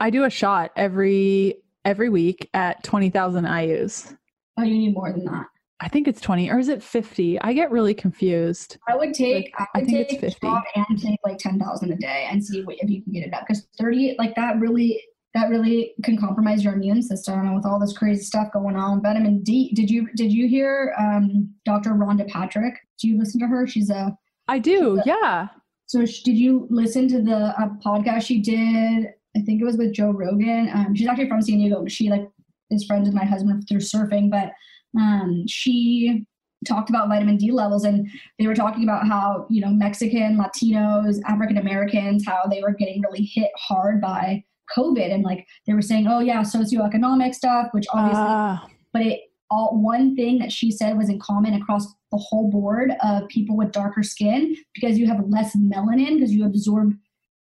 I do a shot every every week at 20,000 IUs. Oh, you need more than that. I think it's 20 or is it 50? I get really confused. I would take like, I, would I think take it's 50 and take like 10,000 a day and see if you can get it up cuz 30 like that really that really can compromise your immune system and with all this crazy stuff going on. Vitamin D. Did you did you hear um, Dr. Rhonda Patrick? Do you listen to her? She's a I do. Yeah. So did you listen to the uh, podcast she did? I think it was with Joe Rogan. Um, she's actually from San Diego, she like is friends with my husband through surfing. But um, she talked about vitamin D levels and they were talking about how, you know, Mexican, Latinos, African Americans, how they were getting really hit hard by COVID. And like they were saying, oh, yeah, socioeconomic stuff, which obviously, uh. but it all one thing that she said was in common across the whole board of people with darker skin because you have less melanin because you absorb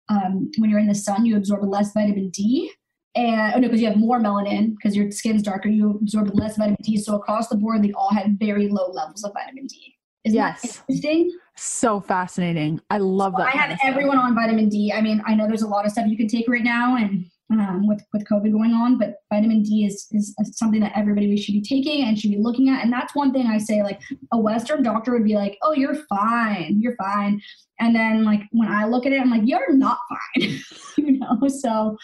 um, when you're in the sun you absorb less vitamin d and oh no, because you have more melanin because your skin's darker, you absorb less vitamin D. So across the board, they all had very low levels of vitamin D. Isn't yes. interesting? So fascinating. I love so that. I have everyone on vitamin D. I mean, I know there's a lot of stuff you can take right now, and um, with with COVID going on, but vitamin D is is something that everybody should be taking and should be looking at. And that's one thing I say. Like a Western doctor would be like, "Oh, you're fine, you're fine," and then like when I look at it, I'm like, "You're not fine," you know. So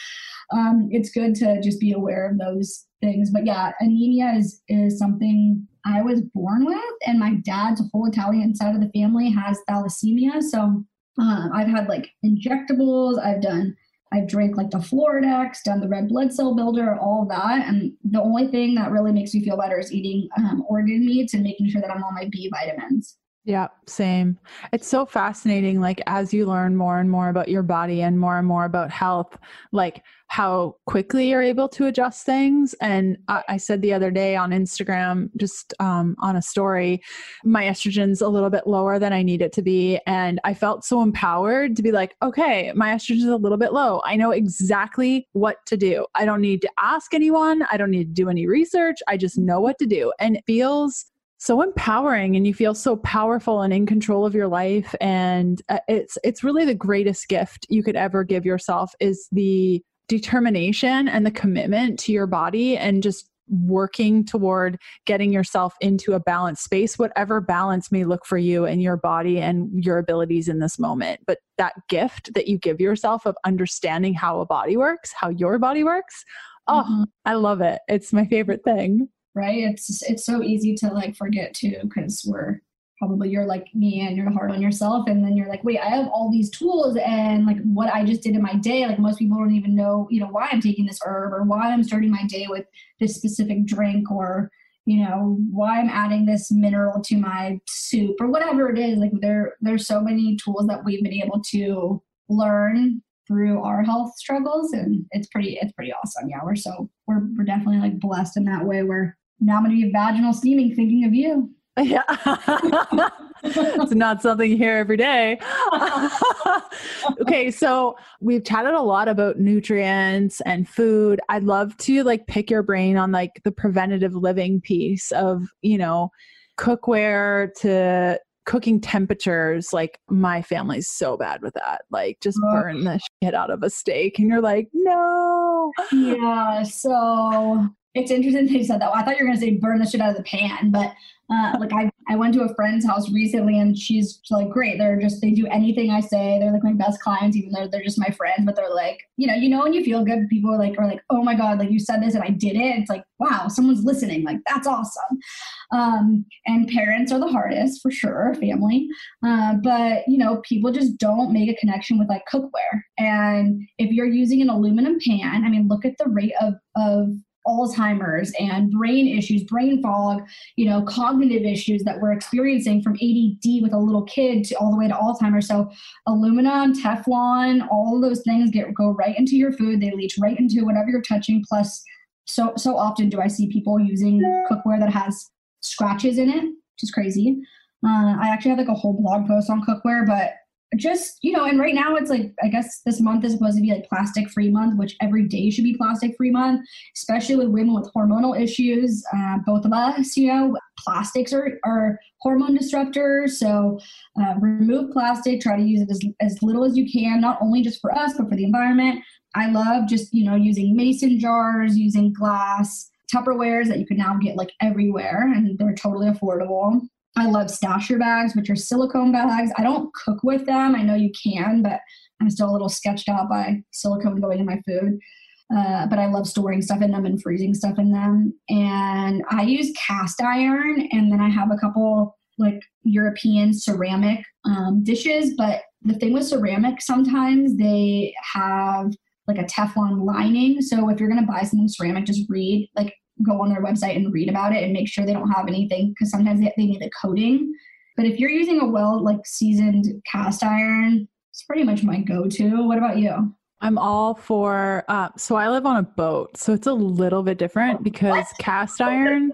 um, it's good to just be aware of those things. But yeah, anemia is is something I was born with, and my dad's whole Italian side of the family has thalassemia. So uh, I've had like injectables. I've done I've drank like the Floradix, done the red blood cell builder, all that. And the only thing that really makes me feel better is eating um, organ meats and making sure that I'm on my B vitamins. Yeah, same. It's so fascinating. Like, as you learn more and more about your body and more and more about health, like how quickly you're able to adjust things. And I, I said the other day on Instagram, just um, on a story, my estrogen's a little bit lower than I need it to be. And I felt so empowered to be like, okay, my estrogen's a little bit low. I know exactly what to do. I don't need to ask anyone, I don't need to do any research. I just know what to do. And it feels so empowering and you feel so powerful and in control of your life and uh, it's it's really the greatest gift you could ever give yourself is the determination and the commitment to your body and just working toward getting yourself into a balanced space whatever balance may look for you and your body and your abilities in this moment. But that gift that you give yourself of understanding how a body works how your body works oh mm-hmm. i love it. It's my favorite thing right? It's it's so easy to like forget too because we're probably you're like me and you're hard on yourself and then you're like wait i have all these tools and like what i just did in my day like most people don't even know you know why i'm taking this herb or why i'm starting my day with this specific drink or you know why i'm adding this mineral to my soup or whatever it is like there there's so many tools that we've been able to learn through our health struggles and it's pretty it's pretty awesome yeah we're so we're, we're definitely like blessed in that way where now I'm going to be vaginal steaming thinking of you. Yeah. it's not something you hear every day. okay, so we've chatted a lot about nutrients and food. I'd love to like pick your brain on like the preventative living piece of, you know, cookware to cooking temperatures. Like my family's so bad with that. Like just burn the shit out of a steak and you're like, "No." Yeah, so it's interesting that you said that. Well, I thought you were going to say burn the shit out of the pan, but uh, like I, I went to a friend's house recently and she's like, great. They're just, they do anything I say. They're like my best clients, even though they're just my friends, but they're like, you know, you know, when you feel good, people are like, are like, oh my God, like you said this and I did it. It's like, wow, someone's listening. Like that's awesome. Um, and parents are the hardest for sure, family. Uh, but you know, people just don't make a connection with like cookware. And if you're using an aluminum pan, I mean, look at the rate of, of Alzheimer's and brain issues, brain fog, you know, cognitive issues that we're experiencing from ADD with a little kid to all the way to Alzheimer's. So aluminum, Teflon, all of those things get go right into your food. They leach right into whatever you're touching. Plus, so so often do I see people using cookware that has scratches in it, which is crazy. Uh, I actually have like a whole blog post on cookware, but just you know and right now it's like i guess this month is supposed to be like plastic free month which every day should be plastic free month especially with women with hormonal issues uh, both of us you know plastics are, are hormone disruptors. So uh, remove plastic try to use it as, as little as you can not only just for us but for the environment. I love just you know using mason jars using glass tupperwares that you can now get like everywhere and they're totally affordable I love stasher bags, which are silicone bags. I don't cook with them. I know you can, but I'm still a little sketched out by silicone going in my food. Uh, but I love storing stuff in them and freezing stuff in them. And I use cast iron, and then I have a couple like European ceramic um, dishes. But the thing with ceramic, sometimes they have like a Teflon lining. So if you're gonna buy something ceramic, just read like go on their website and read about it and make sure they don't have anything because sometimes they, they need the coating. But if you're using a well like seasoned cast iron, it's pretty much my go-to. What about you? I'm all for. Uh, so I live on a boat, so it's a little bit different because what? cast iron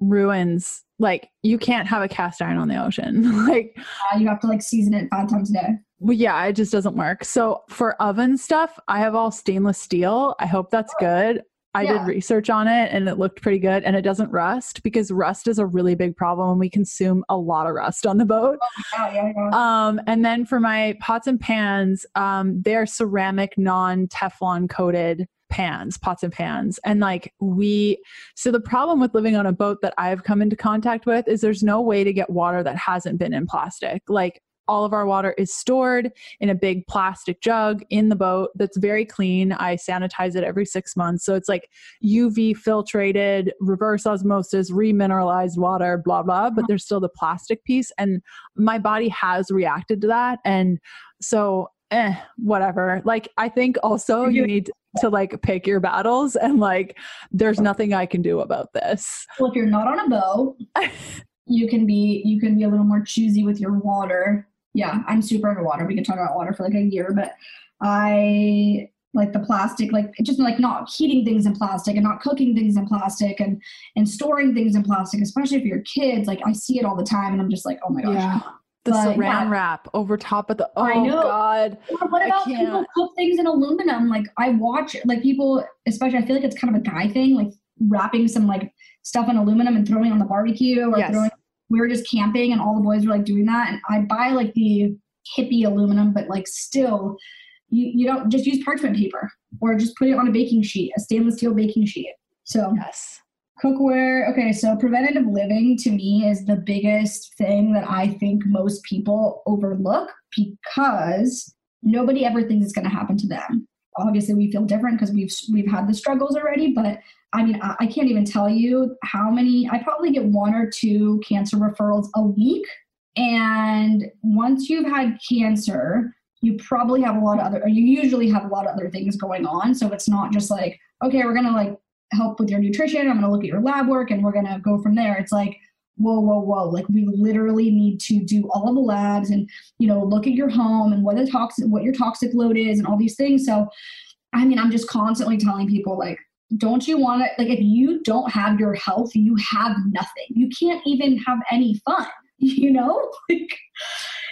ruins. Like you can't have a cast iron on the ocean. like uh, you have to like season it five times a day. Well, yeah, it just doesn't work. So for oven stuff, I have all stainless steel. I hope that's good. I yeah. did research on it and it looked pretty good and it doesn't rust because rust is a really big problem and we consume a lot of rust on the boat. Oh, yeah, yeah, um, and then for my pots and pans, um, they're ceramic, non Teflon coated pans, pots and pans. And like we, so the problem with living on a boat that I've come into contact with is there's no way to get water that hasn't been in plastic. Like all of our water is stored in a big plastic jug in the boat that's very clean. I sanitize it every six months. So it's like UV filtrated, reverse osmosis, remineralized water, blah, blah, but there's still the plastic piece. And my body has reacted to that. And so, eh, whatever. Like, I think also you need to like pick your battles and like, there's nothing I can do about this. Well, if you're not on a boat, you can be you can be a little more choosy with your water yeah, mm-hmm. I'm super underwater. We could talk about water for like a year, but I like the plastic, like just like not heating things in plastic and not cooking things in plastic and and storing things in plastic, especially for your kids. Like I see it all the time, and I'm just like, oh my gosh. Yeah. The but, saran yeah. wrap over top of the oh I know. god. what about people cook things in aluminum? Like I watch like people, especially I feel like it's kind of a guy thing, like wrapping some like stuff in aluminum and throwing on the barbecue or yes. throwing we were just camping and all the boys were like doing that. And I buy like the hippie aluminum, but like still, you, you don't just use parchment paper or just put it on a baking sheet, a stainless steel baking sheet. So, yes. Cookware. Okay, so preventative living to me is the biggest thing that I think most people overlook because nobody ever thinks it's going to happen to them. Obviously, we feel different because we've we've had the struggles already, but I mean, I, I can't even tell you how many, I probably get one or two cancer referrals a week. And once you've had cancer, you probably have a lot of other, or you usually have a lot of other things going on. So it's not just like, okay, we're to like help with your nutrition. I'm to look at your lab work and we're to go from there. It's like, whoa, whoa, whoa. Like we literally need to do all the labs and, you know, look at your home and what the toxic, what your toxic load is and all these things. So, I mean, I'm just constantly telling people like, don't you want to like if you don't have your health you have nothing you can't even have any fun you know like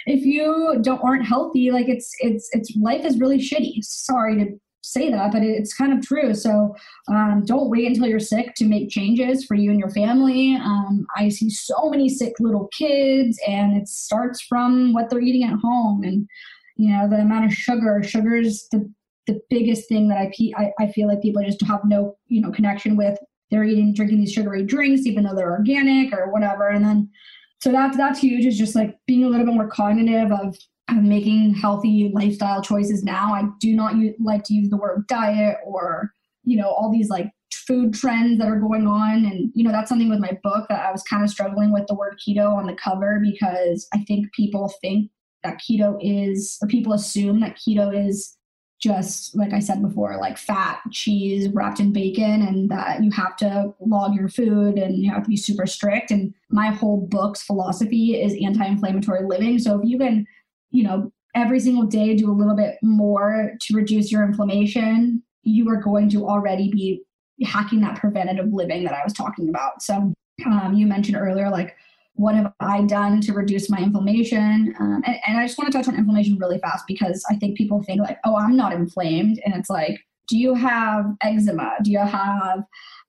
if you don't aren't healthy like it's it's it's life is really shitty sorry to say that but it's kind of true so um, don't wait until you're sick to make changes for you and your family um, i see so many sick little kids and it starts from what they're eating at home and you know the amount of sugar sugar is the the biggest thing that I, I, I feel like people just have no you know connection with. They're eating drinking these sugary drinks even though they're organic or whatever, and then so that's that's huge. Is just like being a little bit more cognitive of, of making healthy lifestyle choices now. I do not use, like to use the word diet or you know all these like food trends that are going on and you know that's something with my book that i was kind of struggling with the word keto on the cover because i think people think that keto is or people assume that keto is just like I said before, like fat, cheese wrapped in bacon, and that you have to log your food and you have to be super strict. And my whole book's philosophy is anti inflammatory living. So if you can, you know, every single day do a little bit more to reduce your inflammation, you are going to already be hacking that preventative living that I was talking about. So um, you mentioned earlier, like what have I done to reduce my inflammation? Um, and, and I just want to touch on inflammation really fast because I think people think like, oh, I'm not inflamed. And it's like, do you have eczema? Do you have,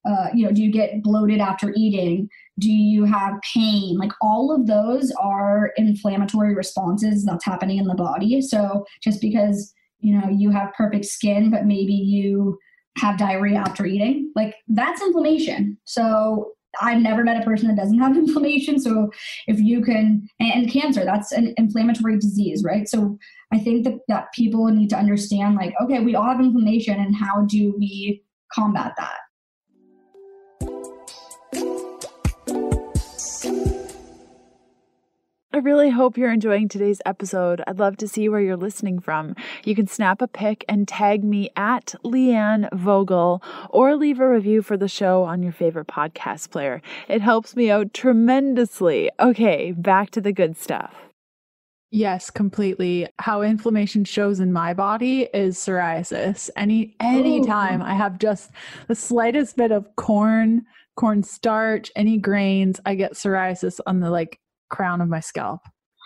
uh, you know, do you get bloated after eating? Do you have pain? Like all of those are inflammatory responses that's happening in the body. So just because, you know, you have perfect skin, but maybe you have diarrhea after eating, like that's inflammation. So I've never met a person that doesn't have inflammation. So if you can, and cancer, that's an inflammatory disease, right? So I think that, that people need to understand like, okay, we all have inflammation and how do we combat that? I really hope you're enjoying today's episode. I'd love to see where you're listening from. You can snap a pic and tag me at Leanne Vogel or leave a review for the show on your favorite podcast player. It helps me out tremendously. Okay, back to the good stuff. Yes, completely. How inflammation shows in my body is psoriasis. Any anytime I have just the slightest bit of corn, corn starch, any grains, I get psoriasis on the like crown of my scalp.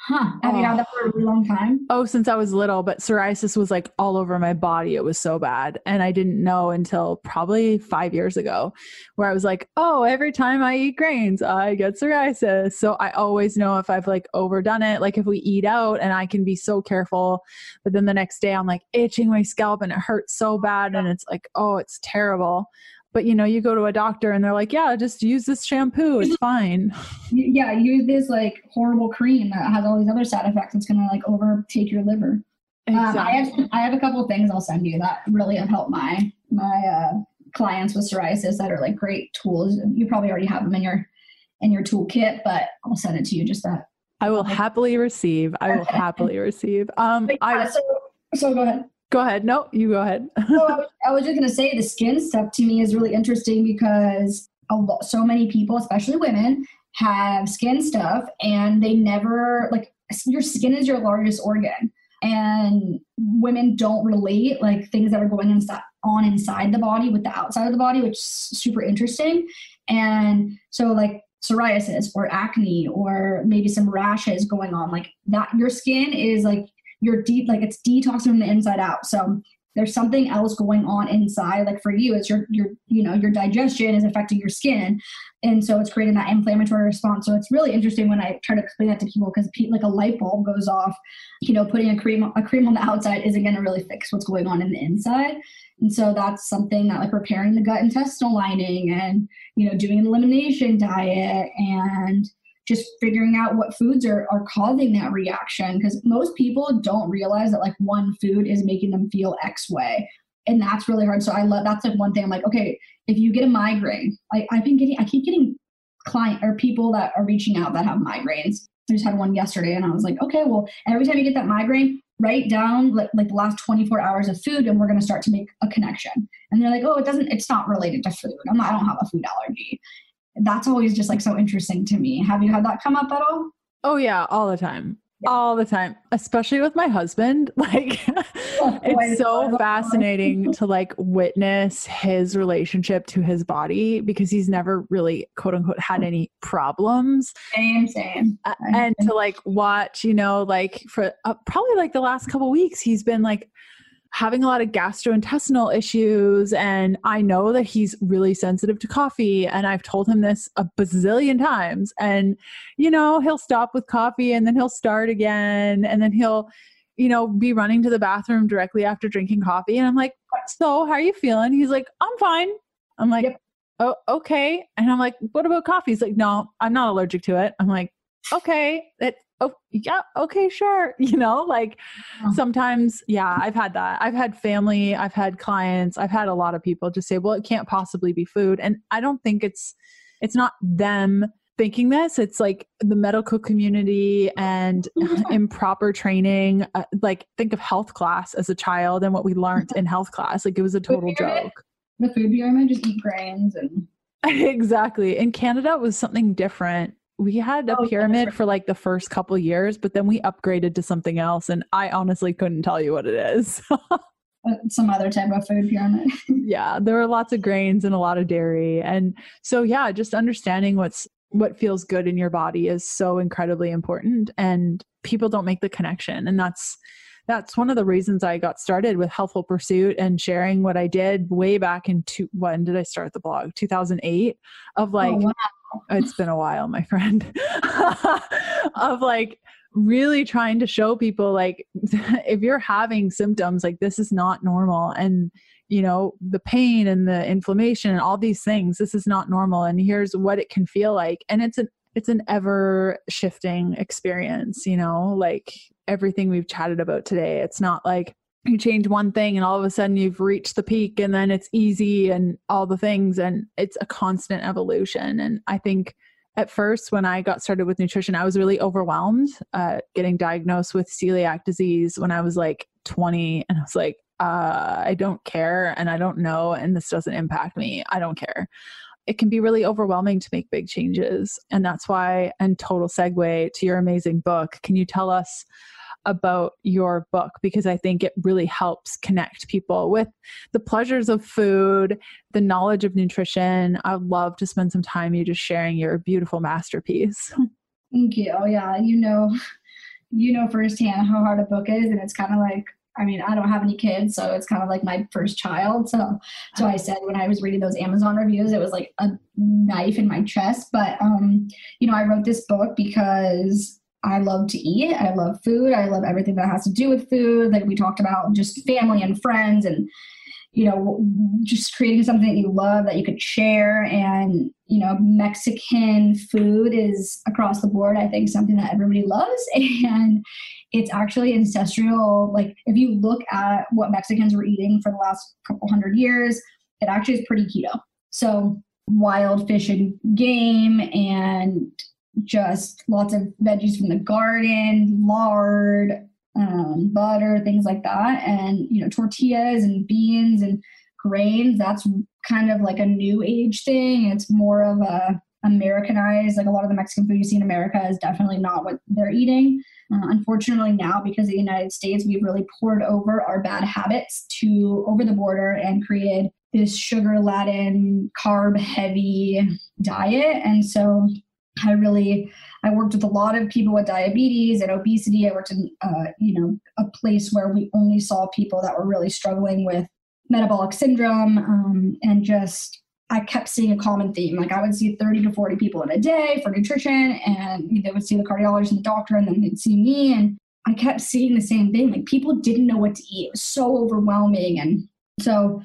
Huh. Have oh. you had that for a really long time? Oh, since I was little, but psoriasis was like all over my body. It was so bad. And I didn't know until probably five years ago, where I was like, oh, every time I eat grains, I get psoriasis. So I always know if I've like overdone it. Like if we eat out and I can be so careful, but then the next day I'm like itching my scalp and it hurts so bad. And it's like, oh, it's terrible but you know you go to a doctor and they're like yeah just use this shampoo it's fine. Yeah use this like horrible cream that has all these other side effects it's gonna like overtake your liver. Exactly. um, I, have, I have a couple of things i'll send you that really have helped my my uh, clients with psoriasis that are like great tools. You probably already have them in your in your toolkit but i'll send it to you just that. I will happily receive. I will happily receive. Um yeah, i so, so go ahead Go ahead. No, you go ahead. no, I was, I was just going to say the skin stuff to me is really interesting because a lot, so many people, especially women, have skin stuff and they never like your skin is your largest organ and women don't relate like things that are going on inside the body with the outside of the body which is super interesting and so like psoriasis or acne or maybe some rashes going on like that your skin is like you're deep like it's detoxing from the inside out. So there's something else going on inside like for you it's your your you know your digestion is affecting your skin. And so it's creating that inflammatory response. So it's really interesting when i try to explain that to people because like a light bulb goes off you know putting a cream a cream on the outside isn't going to really fix what's going on in the inside. And so that's something that like repairing the gut intestinal lining and you know doing an elimination diet and just figuring out what foods are, are causing that reaction because most people don't realize that like one food is making them feel x way and that's really hard. So i love that's like one thing i'm like okay if you get a migraine I, i've been getting i keep getting client or people that are reaching out that have migraines. I just had one yesterday and i was like okay well every time you get that migraine write down like, like the last 24 hours of food and we're going to start to make a connection. And they're like oh it doesn't it's not related to food. I'm not i don't have a food allergy that's always just like so interesting to me. Have you had that come up at all? Oh yeah, all the time. Yeah. All the time, especially with my husband. Like oh, it's so fascinating to like witness his relationship to his body because he's never really quote unquote had any problems. Same, same. and to like watch, you know, like for uh, probably like the last couple weeks, he's been like having a lot of gastrointestinal issues. And I know that he's really sensitive to coffee. And I've told him this a bazillion times. And, you know, he'll stop with coffee and then he'll start again. And then he'll, you know, be running to the bathroom directly after drinking coffee. And I'm like, so how are you feeling? He's like, I'm fine. I'm like, yep. oh, okay. And I'm like, what about coffee? He's like, no, I'm not allergic to it. I'm like, okay, it, oh yeah okay sure you know like sometimes yeah i've had that. I've had family i've had clients i've had a lot of people just say well it can't possibly be food and i don't think it's it's not them thinking this it's like the medical community and improper training uh, like think of health class as a child and what we learned in health class like it was a total joke. the food pyramid just eat grains and exactly in canada it was something different we had a oh, pyramid for like the first couple years, but then we upgraded to something else, and I honestly couldn't tell you what it is. Uh, some other type of food pyramid. yeah, there were lots of grains and a lot of dairy. And so, yeah, just understanding what's what feels good in your body is so incredibly important and people don't make the connection and that's that's one of the reasons I got started with Healthful Pursuit and sharing what I did way back in two, when did I start the blog? 2008 of oh, like, oh, wow. It's been a while, my friend, of like really trying to show people like, if you're having symptoms, like this is not normal. And, you know, the pain and the inflammation and all these things, this is not normal. And here's what it can feel like. And it's an it's an ever shifting experience, you know, like everything we've chatted about today. It's not like you change one thing and all of a sudden you've reached the peak and then it's easy and all the things and it's a constant evolution. And I think at first when I got started with nutrition, I was really overwhelmed uh, getting diagnosed with celiac disease when I was like 20 and I was like, uh, I don't care and I don't know and this doesn't impact me. I don't care it can be really overwhelming to make big changes. And that's why, and total segue to your amazing book, can you tell us about your book? Because I think it really helps connect people with the pleasures of food, the knowledge of nutrition. I'd love to spend some time you just sharing your beautiful masterpiece. Thank you. Oh, yeah. You know, you know firsthand how hard a book is, and it's kind of like I mean, I don't have any kids, so it's kind of like my first child. So, so I said when I was reading those Amazon reviews, it was like a knife in my chest. But, um, you know, I wrote this book because I love to eat. I love food. I love everything that has to do with food. Like we talked about, just family and friends, and you know, just creating something that you love that you could share. And you know, Mexican food is across the board. I think something that everybody loves, and it's actually ancestral. Like if you look at what Mexicans were eating for the last couple hundred years, it actually is pretty keto. So wild fish and game and just lots of veggies from the garden, lard, um, butter, things like that, and you know tortillas and beans and grains. That's kind of like a new age thing. It's more of a Americanized. Like a lot of the Mexican food you see in America is definitely not what they're eating. Uh, unfortunately, now because of the United States, we've really poured over our bad habits to over the border and created this sugar laden, carb heavy diet. And so I really I worked with a lot of people with diabetes and obesity. I worked in uh, you know a place where we only saw people that were really struggling with metabolic syndrome um, and just I kept seeing a common theme. Like I would see 30 to 40 people in a day for nutrition, and they would see the cardiologist and the doctor, and then they'd see me. And I kept seeing the same thing. Like people didn't know what to eat. It was so overwhelming. And so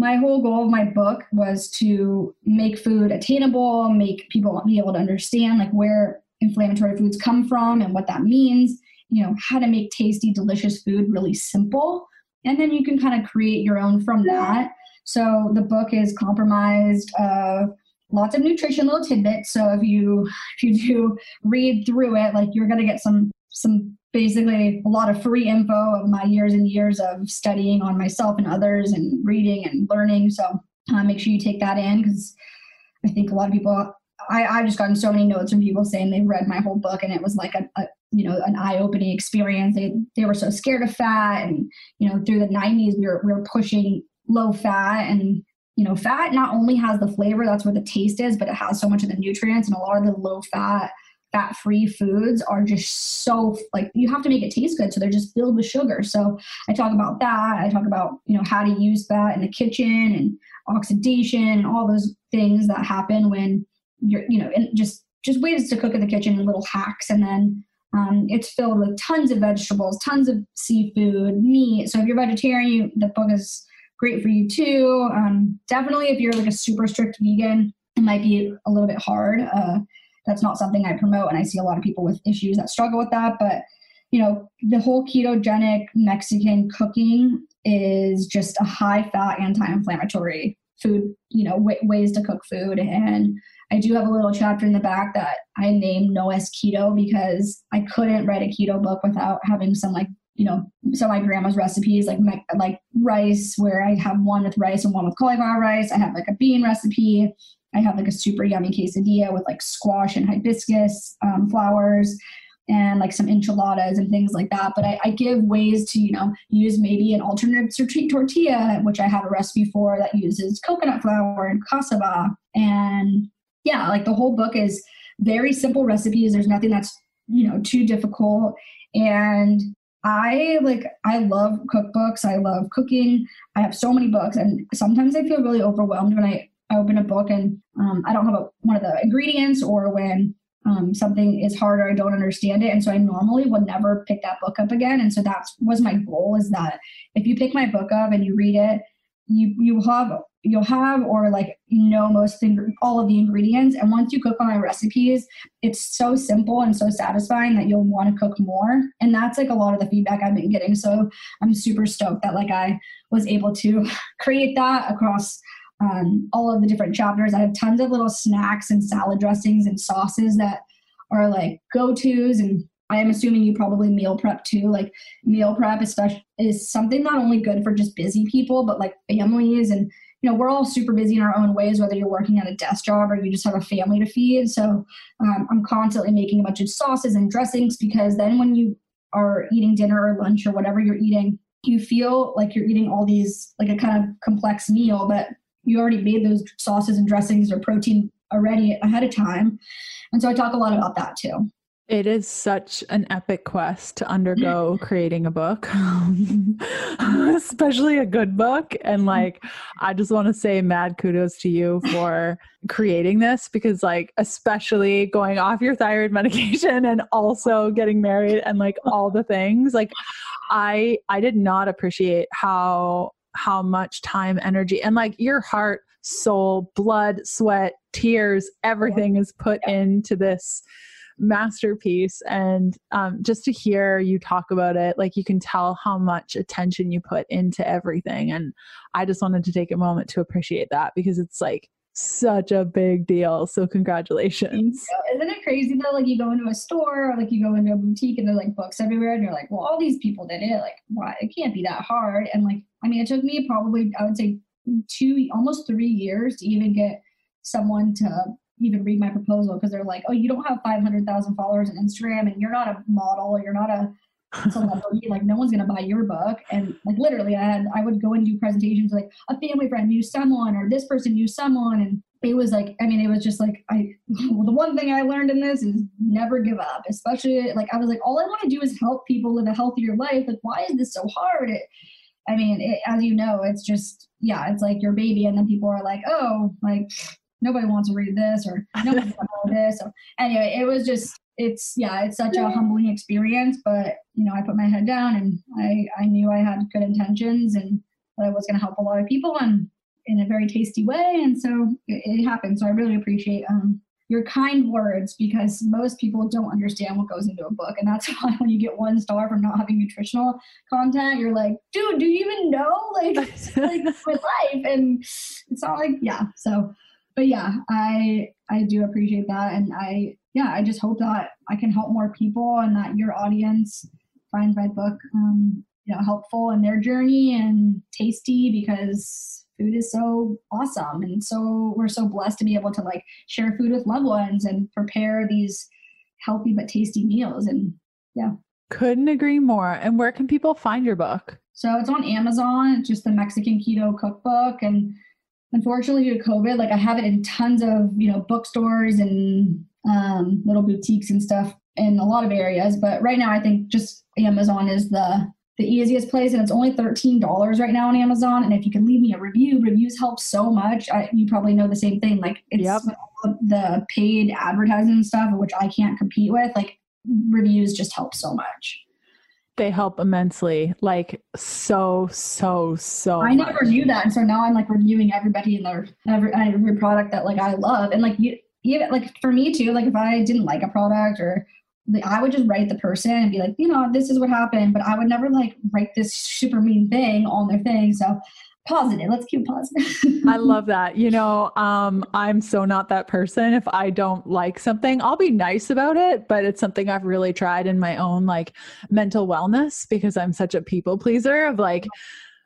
my whole goal of my book was to make food attainable, make people be able to understand like where inflammatory foods come from and what that means, you know, how to make tasty, delicious food really simple. And then you can kind of create your own from that. So the book is compromised of lots of nutrition little tidbits. So if you if you do read through it, like you're gonna get some some basically a lot of free info of my years and years of studying on myself and others and reading and learning. So uh, make sure you take that in because I think a lot of people I, I've just gotten so many notes from people saying they've read my whole book and it was like a, a you know an eye-opening experience. They they were so scared of fat and you know through the 90s we were we were pushing low fat and you know fat not only has the flavor that's where the taste is but it has so much of the nutrients and a lot of the low fat fat free foods are just so like you have to make it taste good so they're just filled with sugar so i talk about that i talk about you know how to use that in the kitchen and oxidation and all those things that happen when you're you know and just just ways to cook in the kitchen and little hacks and then um, it's filled with tons of vegetables tons of seafood meat so if you're vegetarian you, the book is great for you too. Um, definitely, if you're like a super strict vegan, it might be a little bit hard. Uh, that's not something I promote, and I see a lot of people with issues that struggle with that. But you know, the whole ketogenic Mexican cooking is just a high fat, anti inflammatory food, you know, w- ways to cook food. And I do have a little chapter in the back that I named No S Keto because I couldn't write a keto book without having some like you know, some of my grandma's recipes, like my, like rice, where I have one with rice and one with cauliflower rice. I have like a bean recipe. I have like a super yummy quesadilla with like squash and hibiscus um, flowers and like some enchiladas and things like that. But I, I, give ways to, you know, use maybe an alternate tortilla, which I have a recipe for that uses coconut flour and cassava. And yeah, like the whole book is very simple recipes. There's nothing that's, you know, too difficult. And I like I love cookbooks. I love cooking. I have so many books, and sometimes I feel really overwhelmed when I, I open a book and um, I don't have a, one of the ingredients, or when um, something is hard or I don't understand it. And so I normally would never pick that book up again. And so that was my goal: is that if you pick my book up and you read it, you you have you'll have or like know most thing, all of the ingredients and once you cook on my recipes it's so simple and so satisfying that you'll want to cook more and that's like a lot of the feedback i've been getting so i'm super stoked that like i was able to create that across um, all of the different chapters i have tons of little snacks and salad dressings and sauces that are like go-to's and I am assuming you probably meal prep too. Like meal prep especially is something not only good for just busy people, but like families and you know we're all super busy in our own ways whether you're working at a desk job or you just have a family to feed so um, i'm constantly making a bunch of sauces and dressings because then when you are eating dinner or lunch or whatever you're eating you feel like you're eating all these like a kind of complex meal but you already made those sauces and dressings or protein already ahead of time and so i talk a lot about that too it is such an epic quest to undergo creating a book, especially a good book. And mm-hmm. like, I just want to say mad kudos to you for creating this because, like, especially going off your thyroid medication and also getting married and like all the things. Like, I I did not appreciate how how much time, energy, and like your heart, soul, blood, sweat, tears, everything is put into this masterpiece. And um, just to hear you talk about it like you can tell how much attention you put into everything. And i just wanted to take a moment to appreciate that because it's like such a big deal so congratulations. Isn't it crazy though like you go into a store or like you go into a boutique and there's like books everywhere and you're like well all these people did it like why it can't be that hard. And like i mean it took me probably i would say two almost three years to even get someone to even read my proposal because they're like, oh, you don't have 500,000 followers on Instagram and you're not a model you're not a celebrity. Oh, like, no one's to buy your book. And like, literally, I had, I would go and do presentations like a family friend knew someone or this person knew someone. And it was like, I mean, it was just like, I, well, the one thing I learned in this is never give up, especially like, I was like, all I want to do is help people live a healthier life. Like, why is this so hard? It, I mean, it, as you know, it's just, yeah, it's like your baby. And then people are like, oh, like, nobody wants to read this or nobody wants to know this. So anyway, it was just it's yeah, it's such a humbling experience. But you know, I put my head down and I I knew I had good intentions and that I was going to help a lot of people and in a very tasty way. And so it, it happened. So I really appreciate um, your kind words because most people don't understand what goes into a book. And that's why when you get one star from not having nutritional content, you're like, dude, do you even know? Like, like my life. And it's not like, yeah. So but yeah, I I do appreciate that, and I yeah, I just hope that I can help more people and that your audience finds my book um, you know helpful in their journey and tasty because food is so awesome and so we're so blessed to be able to like share food with loved ones and prepare these healthy but tasty meals and yeah. Couldn't agree more. And where can people find your book? So it's on amazon it's just the mexican keto cookbook and unfortunately due to COVID, like I have it in tons of, you know, bookstores and um, little boutiques and stuff in a lot of areas. But right now I think just Amazon is the the easiest place and it's only $13 right now on Amazon. And if you can leave me a review, reviews help so much. I, you probably know the same thing. Like it's yep. the paid advertising stuff, which I can't compete with. Like reviews just help so much they help immensely like so so so i never knew that and so now i'm like reviewing everybody in their every, every product that like i love and like you even like for me too like if i didn't like a product or i would just write the person and be like you know this is what happened but i would never like write this super mean thing on their thing so positive. Let's keep positive. I love that. You know, um, I'm so not that person. If I don't like something, I'll be nice about it, but it's something I've really tried in my own like mental wellness because I'm such a people pleaser of like,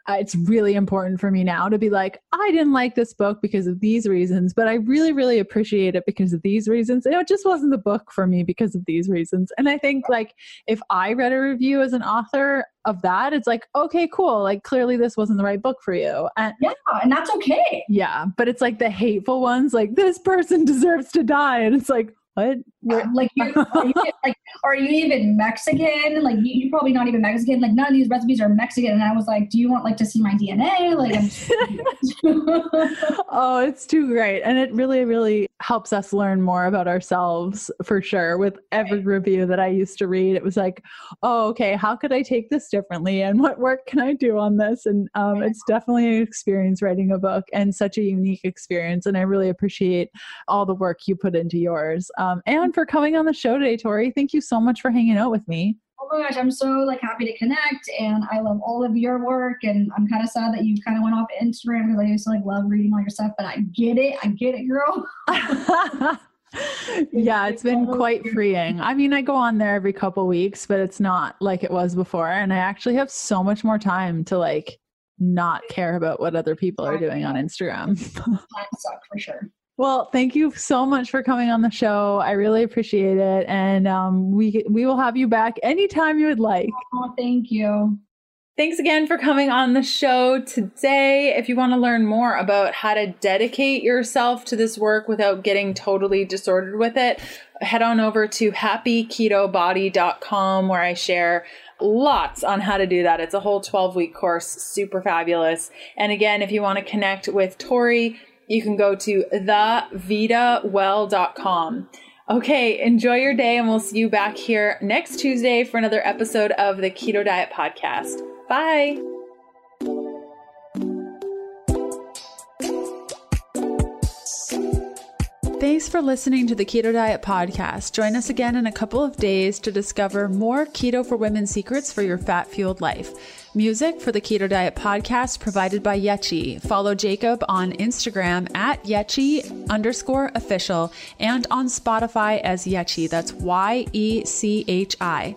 uh, it's really important for me now to be like, I didn't like this book because of these reasons, but I really, really appreciate it because of these reasons. And it just wasn't the book for me because of these reasons. And I think, like, if I read a review as an author of that, it's like, okay, cool. Like, clearly this wasn't the right book for you. And yeah, and that's okay. Yeah. But it's like the hateful ones, like, this person deserves to die. And it's like, what? Uh, like, you, are you, like, are you even Mexican? Like, you, are probably not even Mexican. Like, none of these recipes are Mexican. And I was like, do you want like to see my DNA? Like, oh, it's too great, and it really, really helps us learn more about ourselves for sure. With every right. review that I used to read, it was like, oh, okay, how could I take this differently, and what work can I do on this? And um, it's definitely an experience writing a book, and such a unique experience. And I really appreciate all the work you put into yours um, Um, and for coming on the show today, Torie. Thank you so much for hanging out with me. Oh my gosh, I'm so like happy to connect, and I love all of your work. And I'm kind of sad that you kind of went off Instagram because I used to like love reading all your stuff. But I get it, I get it, girl. yeah, it's been quite freeing. I mean, I go on there every couple weeks, but it's not like it was before. And I actually have so much more time to like not care about what other people are doing on Instagram. that suck for sure. Well, thank you so much for coming on the show. I really appreciate it, and um, we we will have you back anytime you would like. Oh, thank you. Thanks again for coming on the show today. If you want to learn more about how to dedicate yourself to this work without getting totally disordered with it, head on over to happyketobody.com where I share lots on how to do that. It's a whole 12 week course, super fabulous. And again, if you want to connect with Torie, you can go to thevidawell.com. Okay, enjoy your day, and we'll see you back here next Tuesday for another episode of the Keto Diet Podcast. Bye. Thanks for listening to the Keto Diet Podcast. Join us again in a couple of days to discover more keto for women secrets for your fat fueled life. Music for the Keto Diet podcast provided by Yechi. Follow Jacob on Instagram at Yechi underscore official and on Spotify as Yechi. That's Y E C H I.